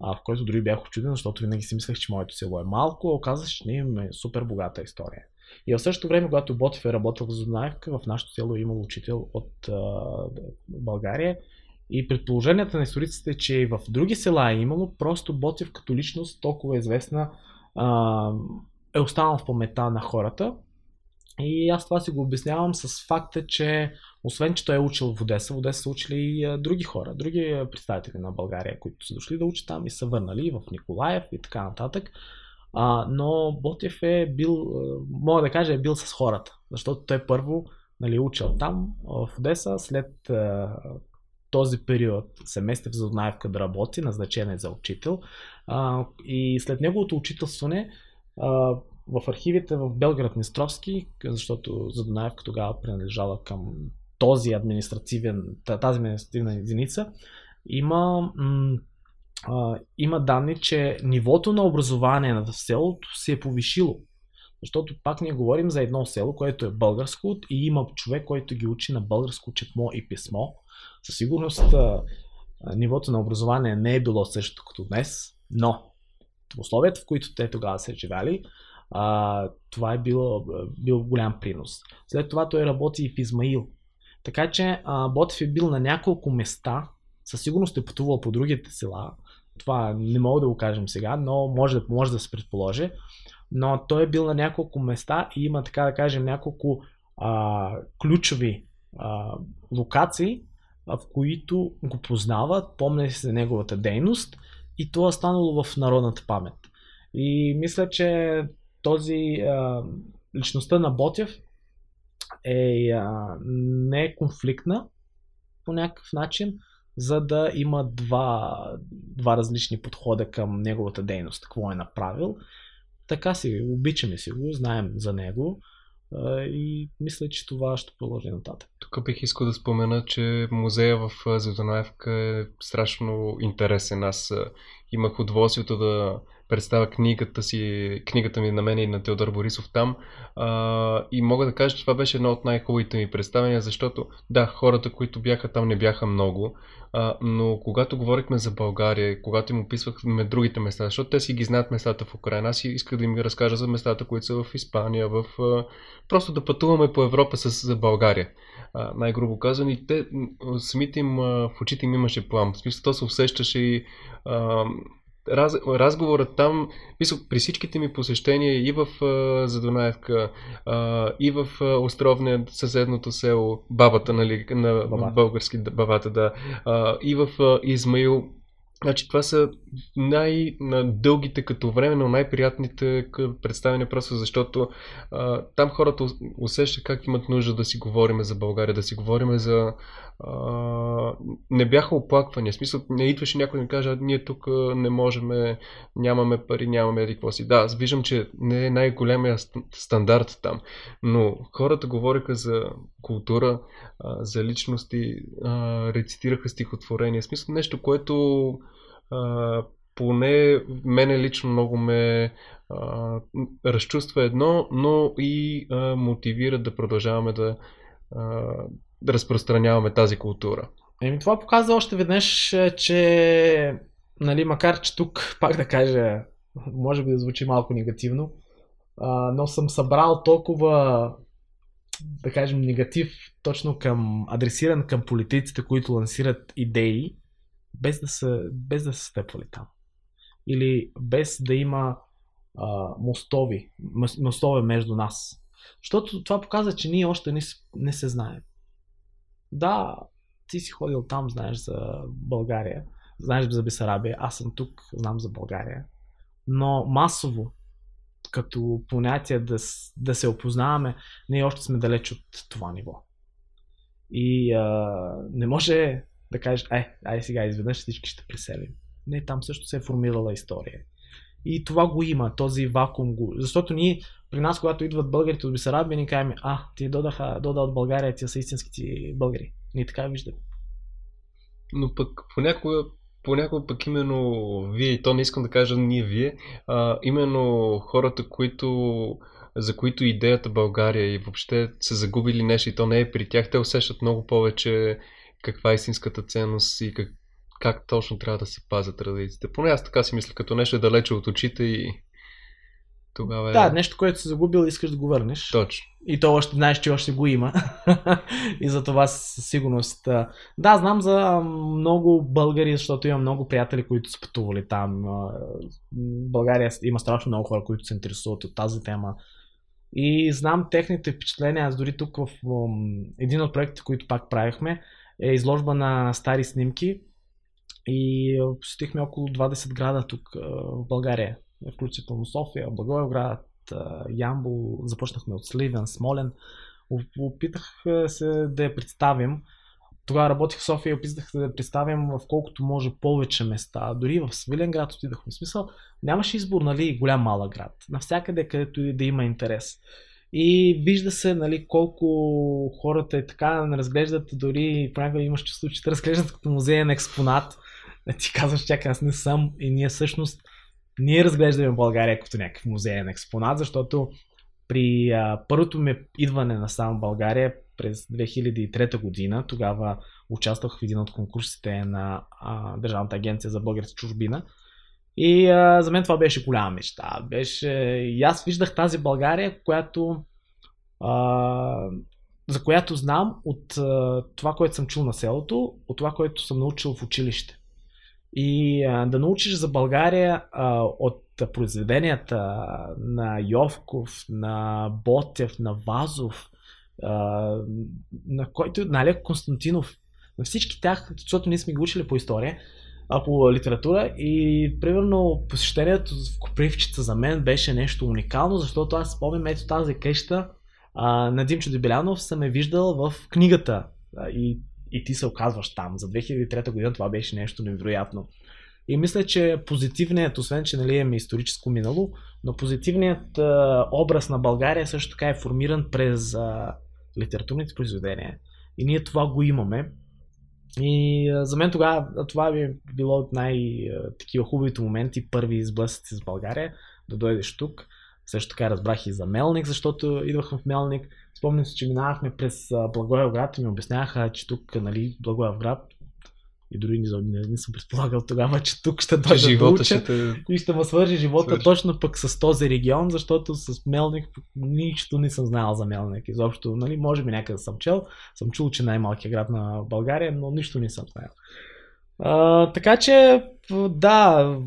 а, в който дори бях очуден, защото винаги си мислех, че моето село е малко, оказа се, че ние имаме супер богата история. И в същото време, когато Ботев е работил в Зоднаевка, в нашото село е имал учител от а, България. И предположенията на историците че и в други села е имало, просто Ботев като личност толкова известна а, е останал в паметта на хората. И аз това си го обяснявам с факта, че освен, че той е учил в Одеса, в Одеса са учили и други хора, други представители на България, които са дошли да учат там и са върнали в Николаев и така нататък. А, но Ботев е бил, мога да кажа, е бил с хората, защото той първо нали, учил там, в Одеса, след а, този период се мести в Задунаевка да работи, назначен е за учител. А, и след неговото учителстване а, в архивите в Белград Нестровски, защото Задунаевка тогава принадлежала към този административен, та- тази административна единица, има, м, а, има данни, че нивото на образование на селото се е повишило. Защото пак ние говорим за едно село, което е българско и има човек, който ги учи на българско четмо и писмо. Със сигурност а, нивото на образование не е било същото като днес, но в условията, в които те тогава са живели, а, това е било, бил голям принос. След това той работи и в Измаил. Така че а, Ботев е бил на няколко места, със сигурност е пътувал по другите села, това не мога да го кажем сега, но може да, може да се предположи. Но той е бил на няколко места и има, така да кажем, няколко а, ключови а, локации, в които го познават, помня се за неговата дейност и това е станало в народната памет. И мисля, че този а, личността на Ботев е а, не конфликтна по някакъв начин, за да има два, два различни подхода към неговата дейност, какво е направил. Така си, обичаме си го, знаем за него и мисля, че това ще продължи нататък. Тук бих искал да спомена, че музея в а, Задунаевка е страшно интересен. Аз имах удоволствието да представя книгата си, книгата ми на мен и на Теодор Борисов там. А, и мога да кажа, че това беше едно от най-хубавите ми представения, защото да, хората, които бяха там, не бяха много. А, но когато говорихме за България, когато им описвахме другите места, защото те си ги знаят местата в Украина, аз исках да им разкажа за местата, които са в Испания, в... А, просто да пътуваме по Европа с за България. А, най-грубо казано. И те, самите им, а, в очите им имаше плам. В смисъл, то се усещаше и а, раз, разговорът там, мисъл, при всичките ми посещения и в а, Задунаевка, а, и в а, Островния, съседното село, бабата, нали, на Бабата. български бабата, да, а, и в а, Измаил, Значи това са най-дългите като време, но най-приятните представяния, просто защото а, там хората усещат как имат нужда да си говорим за България, да си говорим за... Не бяха оплаквания, в смисъл не идваше някой да ми каже, ние тук не можем, нямаме пари, нямаме еди си. Да, виждам, че не е най-големия стандарт там, но хората говориха за култура, за личности, а, рецитираха стихотворения, смисъл нещо, което поне мене лично много ме а, разчувства едно, но и а, мотивира да продължаваме да, а, да разпространяваме тази култура. Еми, това показва още веднъж, че, нали, макар че тук, пак да кажа, може би да звучи малко негативно, а, но съм събрал толкова, да кажем, негатив точно към, адресиран към политиците, които лансират идеи, без да са, без да са стъпвали там. Или без да има а, мостови, мостове между нас. Защото това показва, че ние още не, не се знаем. Да, ти си ходил там, знаеш за България, знаеш за Бесарабия, аз съм тук, знам за България. Но масово, като понятие да, да се опознаваме, ние още сме далеч от това ниво. И а, не може да кажеш, ай, ай сега изведнъж всички ще преселим. Не, там също се е формирала история. И това го има, този вакуум го. Защото ние, при нас, когато идват българите от Бесарабия, ни казваме, а, ти додаха, дода от България, тия са истинските българи. Ние така виждаме. Но пък понякога, понякога пък именно вие, и то не искам да кажа ние вие, а, именно хората, които за които идеята България и въобще са загубили нещо и то не е при тях, те усещат много повече каква е истинската ценност и как, как точно трябва да се пазят традициите. Поне аз така си мисля, като нещо е далече от очите и тогава е... Да, нещо, което си загубил, искаш да го върнеш. Точно. И то още знаеш, че още го има. и за това със сигурност. Да, знам за много българи, защото имам много приятели, които са пътували там. В България има страшно много хора, които се интересуват от тази тема. И знам техните впечатления. Аз дори тук в един от проектите, които пак правихме, е изложба на стари снимки и посетихме около 20 града тук в България, включително София, Благоевград, Ямбол, започнахме от Сливен, Смолен. Опитах се да я представим. Тогава работих в София и опитах се да я представим в колкото може повече места. Дори в Свиленград отидахме. Смисъл, нямаше избор, нали, голям малък град. Навсякъде, където и да има интерес. И вижда се нали, колко хората е така не разглеждат, дори понякога имаш чувство, че те разглеждат като музеен експонат. Ти казваш, чакай, аз не съм и ние всъщност ние разглеждаме България като някакъв музеен експонат, защото при а, първото ми идване на сам България през 2003 година, тогава участвах в един от конкурсите на а, Държавната агенция за българска чужбина и а, за мен това беше голяма мечта. Беше... И аз виждах тази България, която а, за която знам от а, това, което съм чул на селото, от това, което съм научил в училище. И а, да научиш за България а, от произведенията на Йовков, на Ботев, на Вазов, а, на който, на Олег Константинов, на всички тях, защото ние сме ги учили по история, а, по литература. И примерно посещението в Копривчица за мен беше нещо уникално, защото аз спомням ето тази къща а, на Димчо Дебелянов съм е виждал в книгата и, и ти се оказваш там. За 2003 година това беше нещо невероятно. И мисля, че позитивният, освен че нали, имаме историческо минало, но позитивният а, образ на България също така е формиран през а, литературните произведения. И ние това го имаме. И а, за мен тогава това би било от най-такива хубавите моменти, първи изблъсъци с България, да дойдеш тук. Също така разбрах и за Мелник, защото идвах в Мелник. Спомням се, че минавахме през Благоевград и ми обясняваха, че тук, нали, Благоевград и дори не, не, не съм предполагал тогава, че тук ще дойда живота да уча ще те... и ще ме свържи живота свържи. точно пък с този регион, защото с Мелник нищо не съм знал за Мелник. Изобщо, нали, може би някъде съм чел, съм чул, че най-малкият град на България, но нищо не съм знаел. А, така че, да,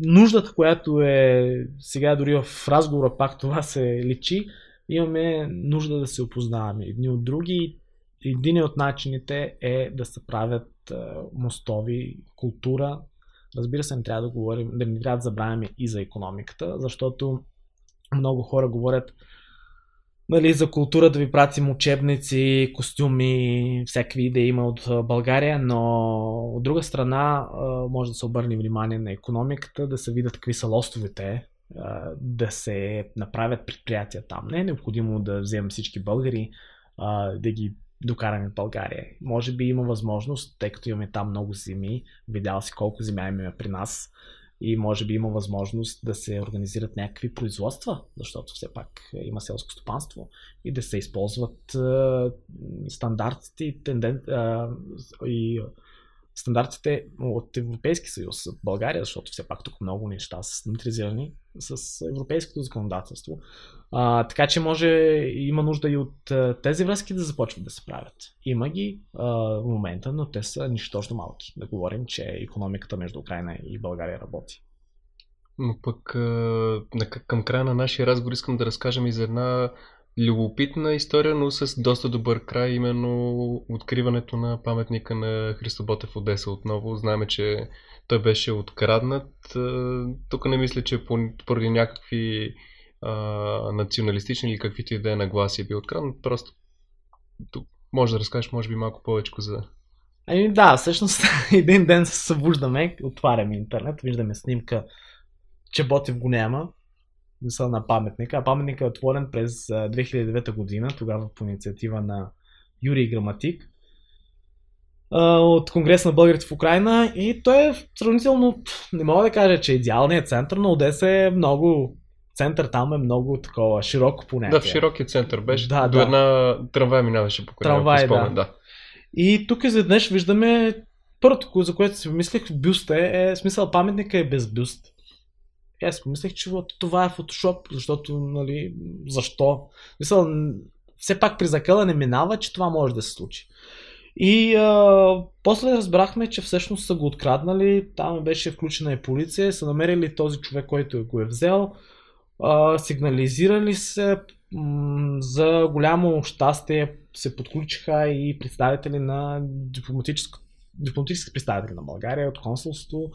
нуждата, която е сега дори в разговора пак това се личи, имаме нужда да се опознаваме едни от други. Един от начините е да се правят мостови, култура, Разбира се, не трябва да говорим, да не трябва да забравяме и за економиката, защото много хора говорят нали, за култура да ви пратим учебници, костюми, всякакви идеи има от България, но от друга страна може да се обърне внимание на економиката, да се видят какви са лостовете, да се направят предприятия там. Не е необходимо да вземем всички българи, да ги докараме в България. Може би има възможност, тъй като имаме там много земи, видял си колко земя имаме при нас, и може би има възможност да се организират някакви производства, защото все пак има селско стопанство и да се използват е, стандартите и, тенден, е, и стандартите от Европейски съюз, от България, защото все пак тук много неща са стандартизирани с европейското законодателство. А, така че може, има нужда и от тези връзки да започват да се правят. Има ги а, в момента, но те са нищожно малки. Да говорим, че економиката между Украина и България работи. Но пък към края на нашия разговор искам да разкажем и за една любопитна история, но с доста добър край, именно откриването на паметника на Христо Ботев Одеса отново. Знаеме, че той беше откраднат. Тук не мисля, че поради някакви а, националистични или каквито и да е нагласи е бил откраднат. Просто тук може да разкажеш, може би, малко повече за Ами да, всъщност един ден се събуждаме, отваряме интернет, виждаме снимка, че Ботев го няма, мисъл на паметника. А паметникът е отворен през 2009 година, тогава по инициатива на Юрий Граматик от Конгрес на българите в Украина и той е сравнително, не мога да кажа, че е идеалният център, но Одеса е много център там е много такова широко понятие. Да, в широкия център беше. Да, До да. една трамвай минаваше по Трамвай, да. да. И тук изведнъж виждаме първото, за което си помислих, бюст е, е смисъл паметника е без бюст. И аз помислих, че това е фотошоп, защото, нали, защо? Мисъл, все пак при закъла не минава, че това може да се случи. И а, после разбрахме, че всъщност са го откраднали, там беше включена и полиция, са намерили този човек, който го е взел, а, сигнализирали се, за голямо щастие се подключиха и представители на дипломатическо дипломатически представители на България от консулството.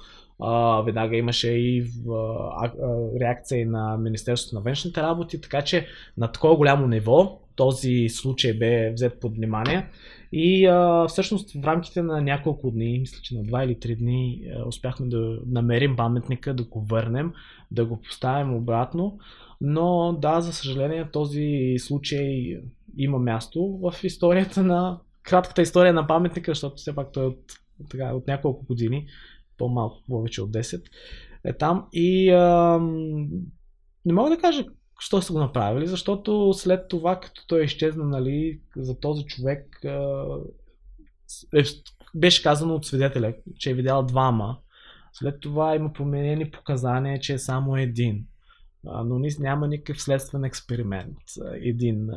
Веднага имаше и реакция на Министерството на външните работи, така че на такова голямо ниво този случай бе взет под внимание. И всъщност в рамките на няколко дни, мисля, че на два или три дни, а, успяхме да намерим паметника, да го върнем, да го поставим обратно. Но да, за съжаление, този случай има място в историята на кратката история на паметника, защото все пак той е от, така, от няколко години, по-малко, повече от 10, е там. И а, не мога да кажа що са го направили, защото след това, като той е изчезна, нали, за този човек е, беше казано от свидетеля, че е видял двама. След това има променени показания, че е само един. Но няма никакъв следствен експеримент. Един.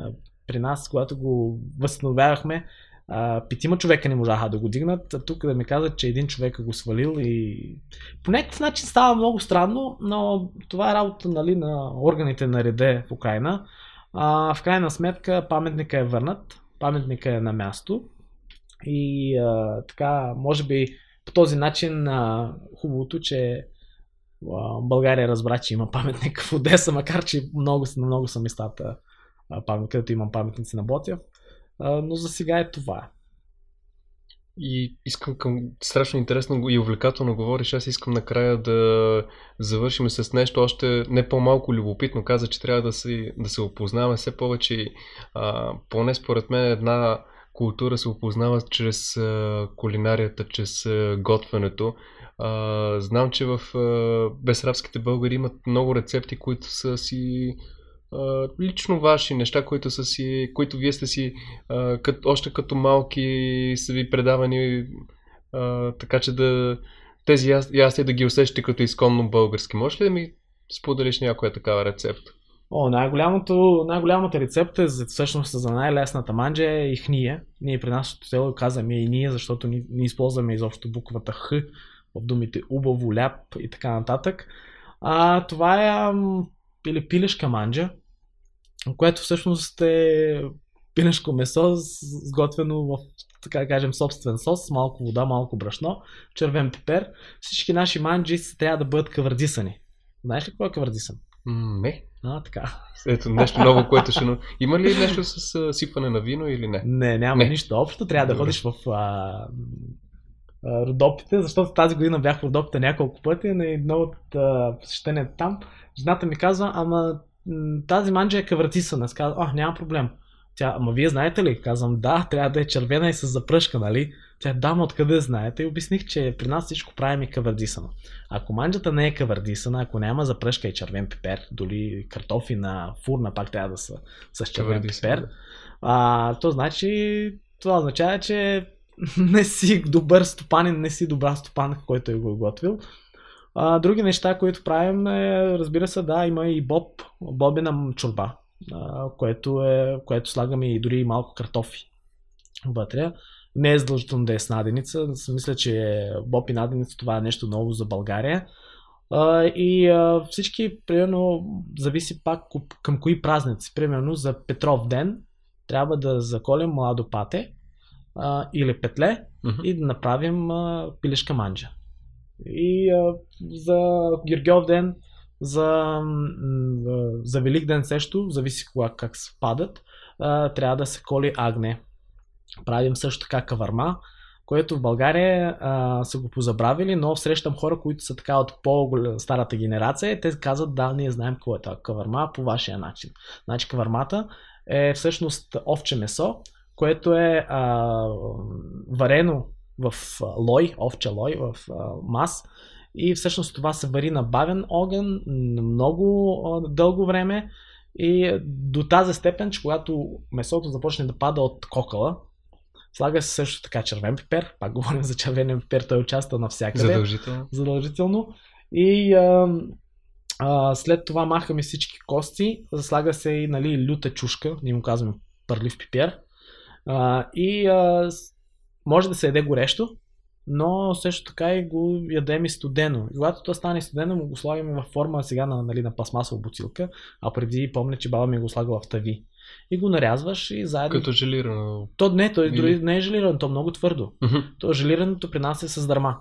При нас, когато го възстановявахме, а, петима човека не можаха да го дигнат, а тук да ми казват, че един човек го свалил и по някакъв начин става много странно, но това е работа нали, на органите на реде в Украина. А, в крайна сметка паметника е върнат, паметника е на място. И а, така, може би по този начин а, хубавото, че а, България разбра, че има паметник в Одеса, макар че много, много са местата, където имам паметници на Ботев но за сега е това. И искам към страшно интересно и увлекателно говориш. Аз искам накрая да завършим с нещо още не по-малко любопитно. Каза, че трябва да се, да се опознаваме все повече. А, поне според мен една култура се опознава чрез а, кулинарията, чрез а, готвенето. А, знам, че в а, безрабските българи имат много рецепти, които са си лично ваши неща, които, са си, които вие сте си а, кът, още като малки са ви предавани а, така че да тези ястия да ги усещате като изконно български. Може ли да ми споделиш някоя такава рецепта? О, най-голямото, най-голямата рецепта е за, всъщност за най-лесната манджа е и хния. Ние при нашото село казваме и ние, защото ни, използваме изобщо буквата Х в думите убаво, ляп и така нататък. А, това е или пилешка манджа, което всъщност е пилешко месо, сготвено в така да кажем, собствен сос, малко вода, малко брашно, червен пипер. Всички наши манджи трябва да бъдат кавардисани. Знаеш ли какво е кавардисан? Не. А, така. Ето нещо ново, което ще... Има ли нещо с а, сипане на вино или не? Не, няма Не. нищо общо. Трябва да Добре. ходиш в а, Родопите, защото тази година бях в Родопите няколко пъти на едно от посещенията там. Жената ми казва, ама тази манджа е кавратисана. Аз казвам, а, няма проблем. Тя, ама вие знаете ли? Казвам, да, трябва да е червена и с запръшка, нали? Тя, да, ма откъде знаете? И обясних, че при нас всичко правим и кавардисано. Ако манджата не е кавардисана, ако няма запръшка и червен пипер, дори картофи на фурна пак трябва да са с червен пипер, а, то значи, това означава, че не си добър стопанин, не си добра стопанка, който е го готвил. А, други неща, които правим е, разбира се, да, има и боб, бобина чорба, а, което, е, което слагаме и дори и малко картофи вътре. Не е задължително да е с наденица. Мисля, че боб и наденица това е нещо ново за България. А, и а, всички, примерно, зависи пак към кои празници. Примерно за Петров ден трябва да заколем младо пате а, или петле Мгм. и да направим а, пилешка манджа. И а, за Георгиов ден, за, за Велик ден също, зависи кога как се падат, а, трябва да се коли агне. Правим също така каварма, което в България а, са го позабравили, но срещам хора, които са така от по-старата генерация те казват, да, ние знаем какво е това каварма по вашия начин. Значи кавармата е всъщност овче месо, което е а, варено в лой, овче лой, в а, мас. И всъщност това се вари на бавен огън много а, дълго време и до тази степен, че когато месото започне да пада от кокала, слага се също така червен пипер, пак говорим за червения пипер, той участва навсякъде Задължително. задължително. И а, а, след това махаме всички кости, слага се и нали, люта чушка, ние му казваме пърлив пипер. А, и а, може да се яде горещо, но също така и го ядем и студено. И когато то стане студено, му го слагаме във форма сега на, нали, на пластмасова бутилка, а преди помня, че баба ми го слагала в тави. И го нарязваш и заедно. Като желирано. То не, той Или- дори не е желирано, то е много твърдо. То желираното при нас е с дърма.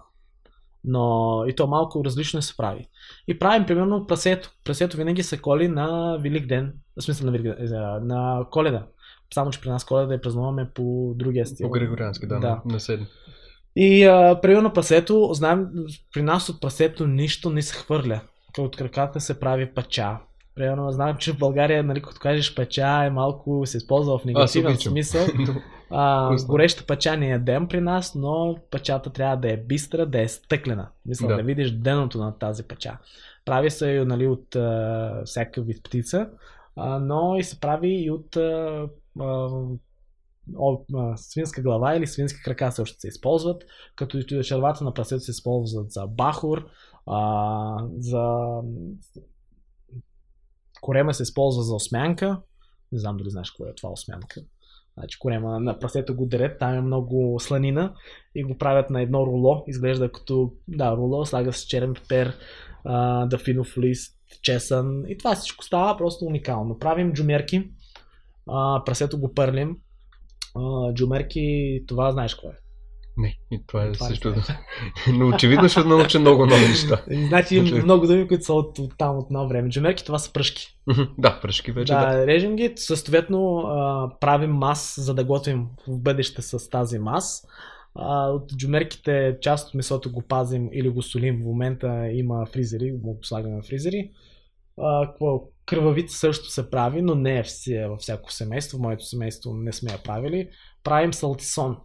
Но и то малко различно се прави. И правим примерно прасето. Прасето винаги се коли на Велик ден. В смисъл на, Велик е, на коледа. Само, че при нас коледа я празнуваме по другия стил. По григориански, да, Да. на, на седми. И а, примерно прасето, знаем, при нас от прасето нищо не се хвърля. От краката се прави пача. Примерно, знам, че в България, нали, като кажеш пача, е малко се използва в негативен обичам. смисъл. А, гореща пача не ядем при нас, но пачата трябва да е бистра, да е стъклена. Мисля, да, Да. да видиш деното на тази пача. Прави се нали, от а, всяка вид птица, а, но и се прави и от а, свинска глава или свински крака също се използват, като и червата на прасето се използват за бахур, за корема се използва за осмянка. Не знам дали знаеш какво е това осмянка. Значи корема на прасето го дерет, там е много сланина и го правят на едно руло. Изглежда като, да, руло, слага се черен пипер, дафинов лист, чесън и това всичко става просто уникално. Правим джумерки, а, прасето го пърлим. А, джумерки, това знаеш какво е. Не, и това е Това също. знаеш. Но очевидно ще науча много нови неща. Значи има много думи, които са от, от там от едно време. Джумерки това са пръшки. Да, пръшки вече. да, Да. режем ги, съответно а, правим мас, за да готвим в бъдеще с тази мас. А, от джумерките част от месото го пазим или го солим. В момента има фризери, го го слагаме в фризери. А, какво? Кръвавица също се прави, но не е във всяко семейство. В моето семейство не сме я правили. Правим салтисон.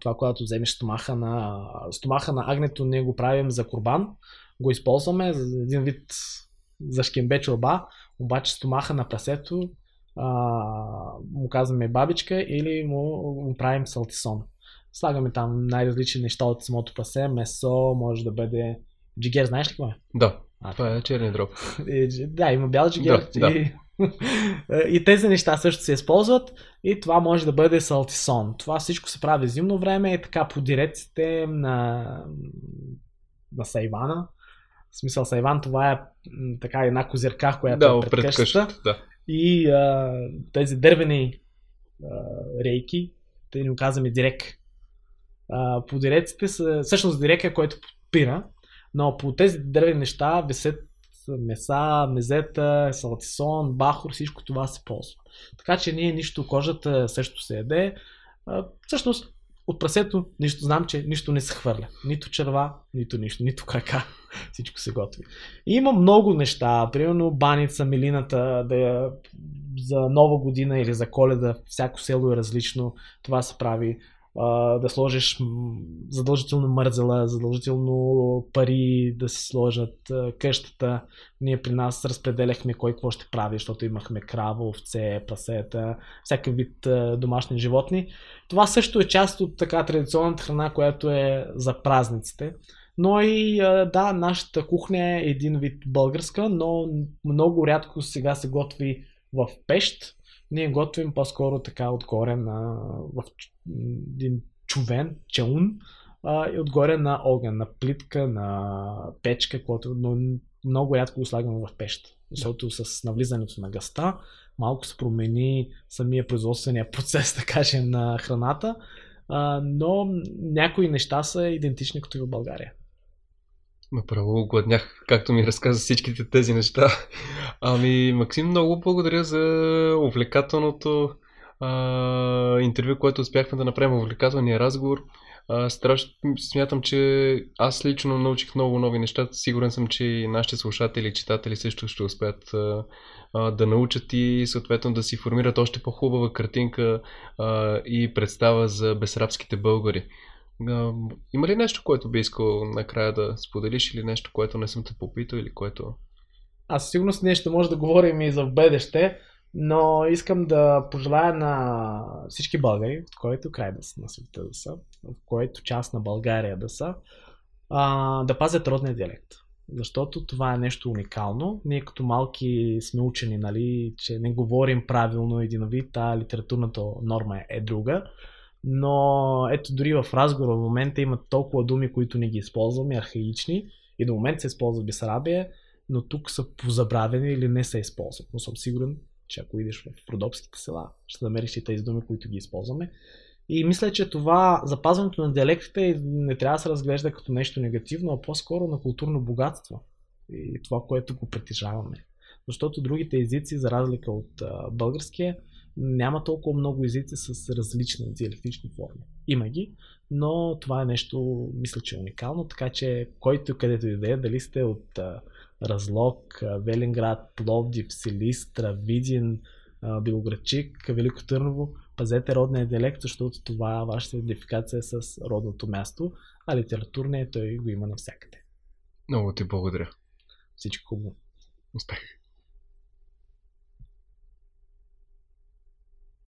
Това, когато вземеш стомаха на, стомаха на агнето, ние го правим за курбан. Го използваме за един вид за шкембе чорба, обаче стомаха на прасето а, му казваме бабичка или му, му правим салтисон. Слагаме там най-различни неща от самото прасе, месо, може да бъде джигер, знаеш ли какво е? Да, А, това е черния дроб. дж- да, има бял джигер. Да, да. И, и тези неща също се използват и това може да бъде салтисон. Това всичко се прави зимно време и така по диреците на, на Сайвана. В смисъл Сайван това е така една козирка, която Да, е пред, пред къщата. къщата. Да. И а, тези дървени а, рейки да ни казваме директ. А, по диреците са, всъщност директ е който подпира, но по тези дървени неща висят меса, мезета, салтисон, бахор, всичко това се ползва. Така че ние нищо, кожата също се яде. Всъщност от прасето нищо, знам, че нищо не се хвърля. Нито черва, нито нищо, нито крака. Всичко се готви. И има много неща. Примерно баница, милината, да я, за нова година или за коледа, всяко село е различно. Това се прави да сложиш задължително мързела, задължително пари да си сложат къщата. Ние при нас разпределяхме кой какво ще прави, защото имахме крава, овце, пасета, всякакъв вид домашни животни. Това също е част от така традиционната храна, която е за празниците. Но и да, нашата кухня е един вид българска, но много рядко сега се готви в пещ ние готвим по-скоро така отгоре на в един чувен, челун, а, и отгоре на огън, на плитка, на печка, което, но много рядко го слагаме в пещ. Защото с навлизането на гъста малко се промени самия производствения процес, да кажем, на храната, а, но някои неща са идентични като и в България. Направо гладнях, както ми разказа всичките тези неща. Ами, Максим, много благодаря за увлекателното а, интервю, което успяхме да направим, увлекателния разговор. А, страшно смятам, че аз лично научих много нови неща. Сигурен съм, че и нашите слушатели и читатели също ще успеят а, да научат и съответно да си формират още по-хубава картинка а, и представа за безрабските българи. Има ли нещо, което би искал накрая да споделиш или нещо, което не съм те попитал или което... Аз сигурно с ние ще може да говорим и за в бъдеще, но искам да пожелая на всички българи, в който край да са на света да са, в който част на България да са, да пазят родния диалект. Защото това е нещо уникално. Ние като малки сме учени, нали, че не говорим правилно един вид, а литературната норма е друга. Но ето дори в разговора в момента има толкова думи, които не ги използваме, архаични и до момента се използва Бесарабия, но тук са позабравени или не се използват. Но съм сигурен, че ако идеш в родопските села, ще намериш и тези думи, които ги използваме. И мисля, че това запазването на диалектите не трябва да се разглежда като нещо негативно, а по-скоро на културно богатство. И това, което го притежаваме. Защото другите езици, за разлика от българския, няма толкова много езици с различни диалектични форми. Има ги, но това е нещо, мисля, че е уникално, така че който където и да е, дали сте от а, Разлог, Велинград, Пловдив, Силистра, Видин, Белоградчик, Велико Търново, пазете родния диалект, защото това е вашата идентификация с родното място, а литературния той го има навсякъде. Много ти благодаря. Всичко хубаво. Успех!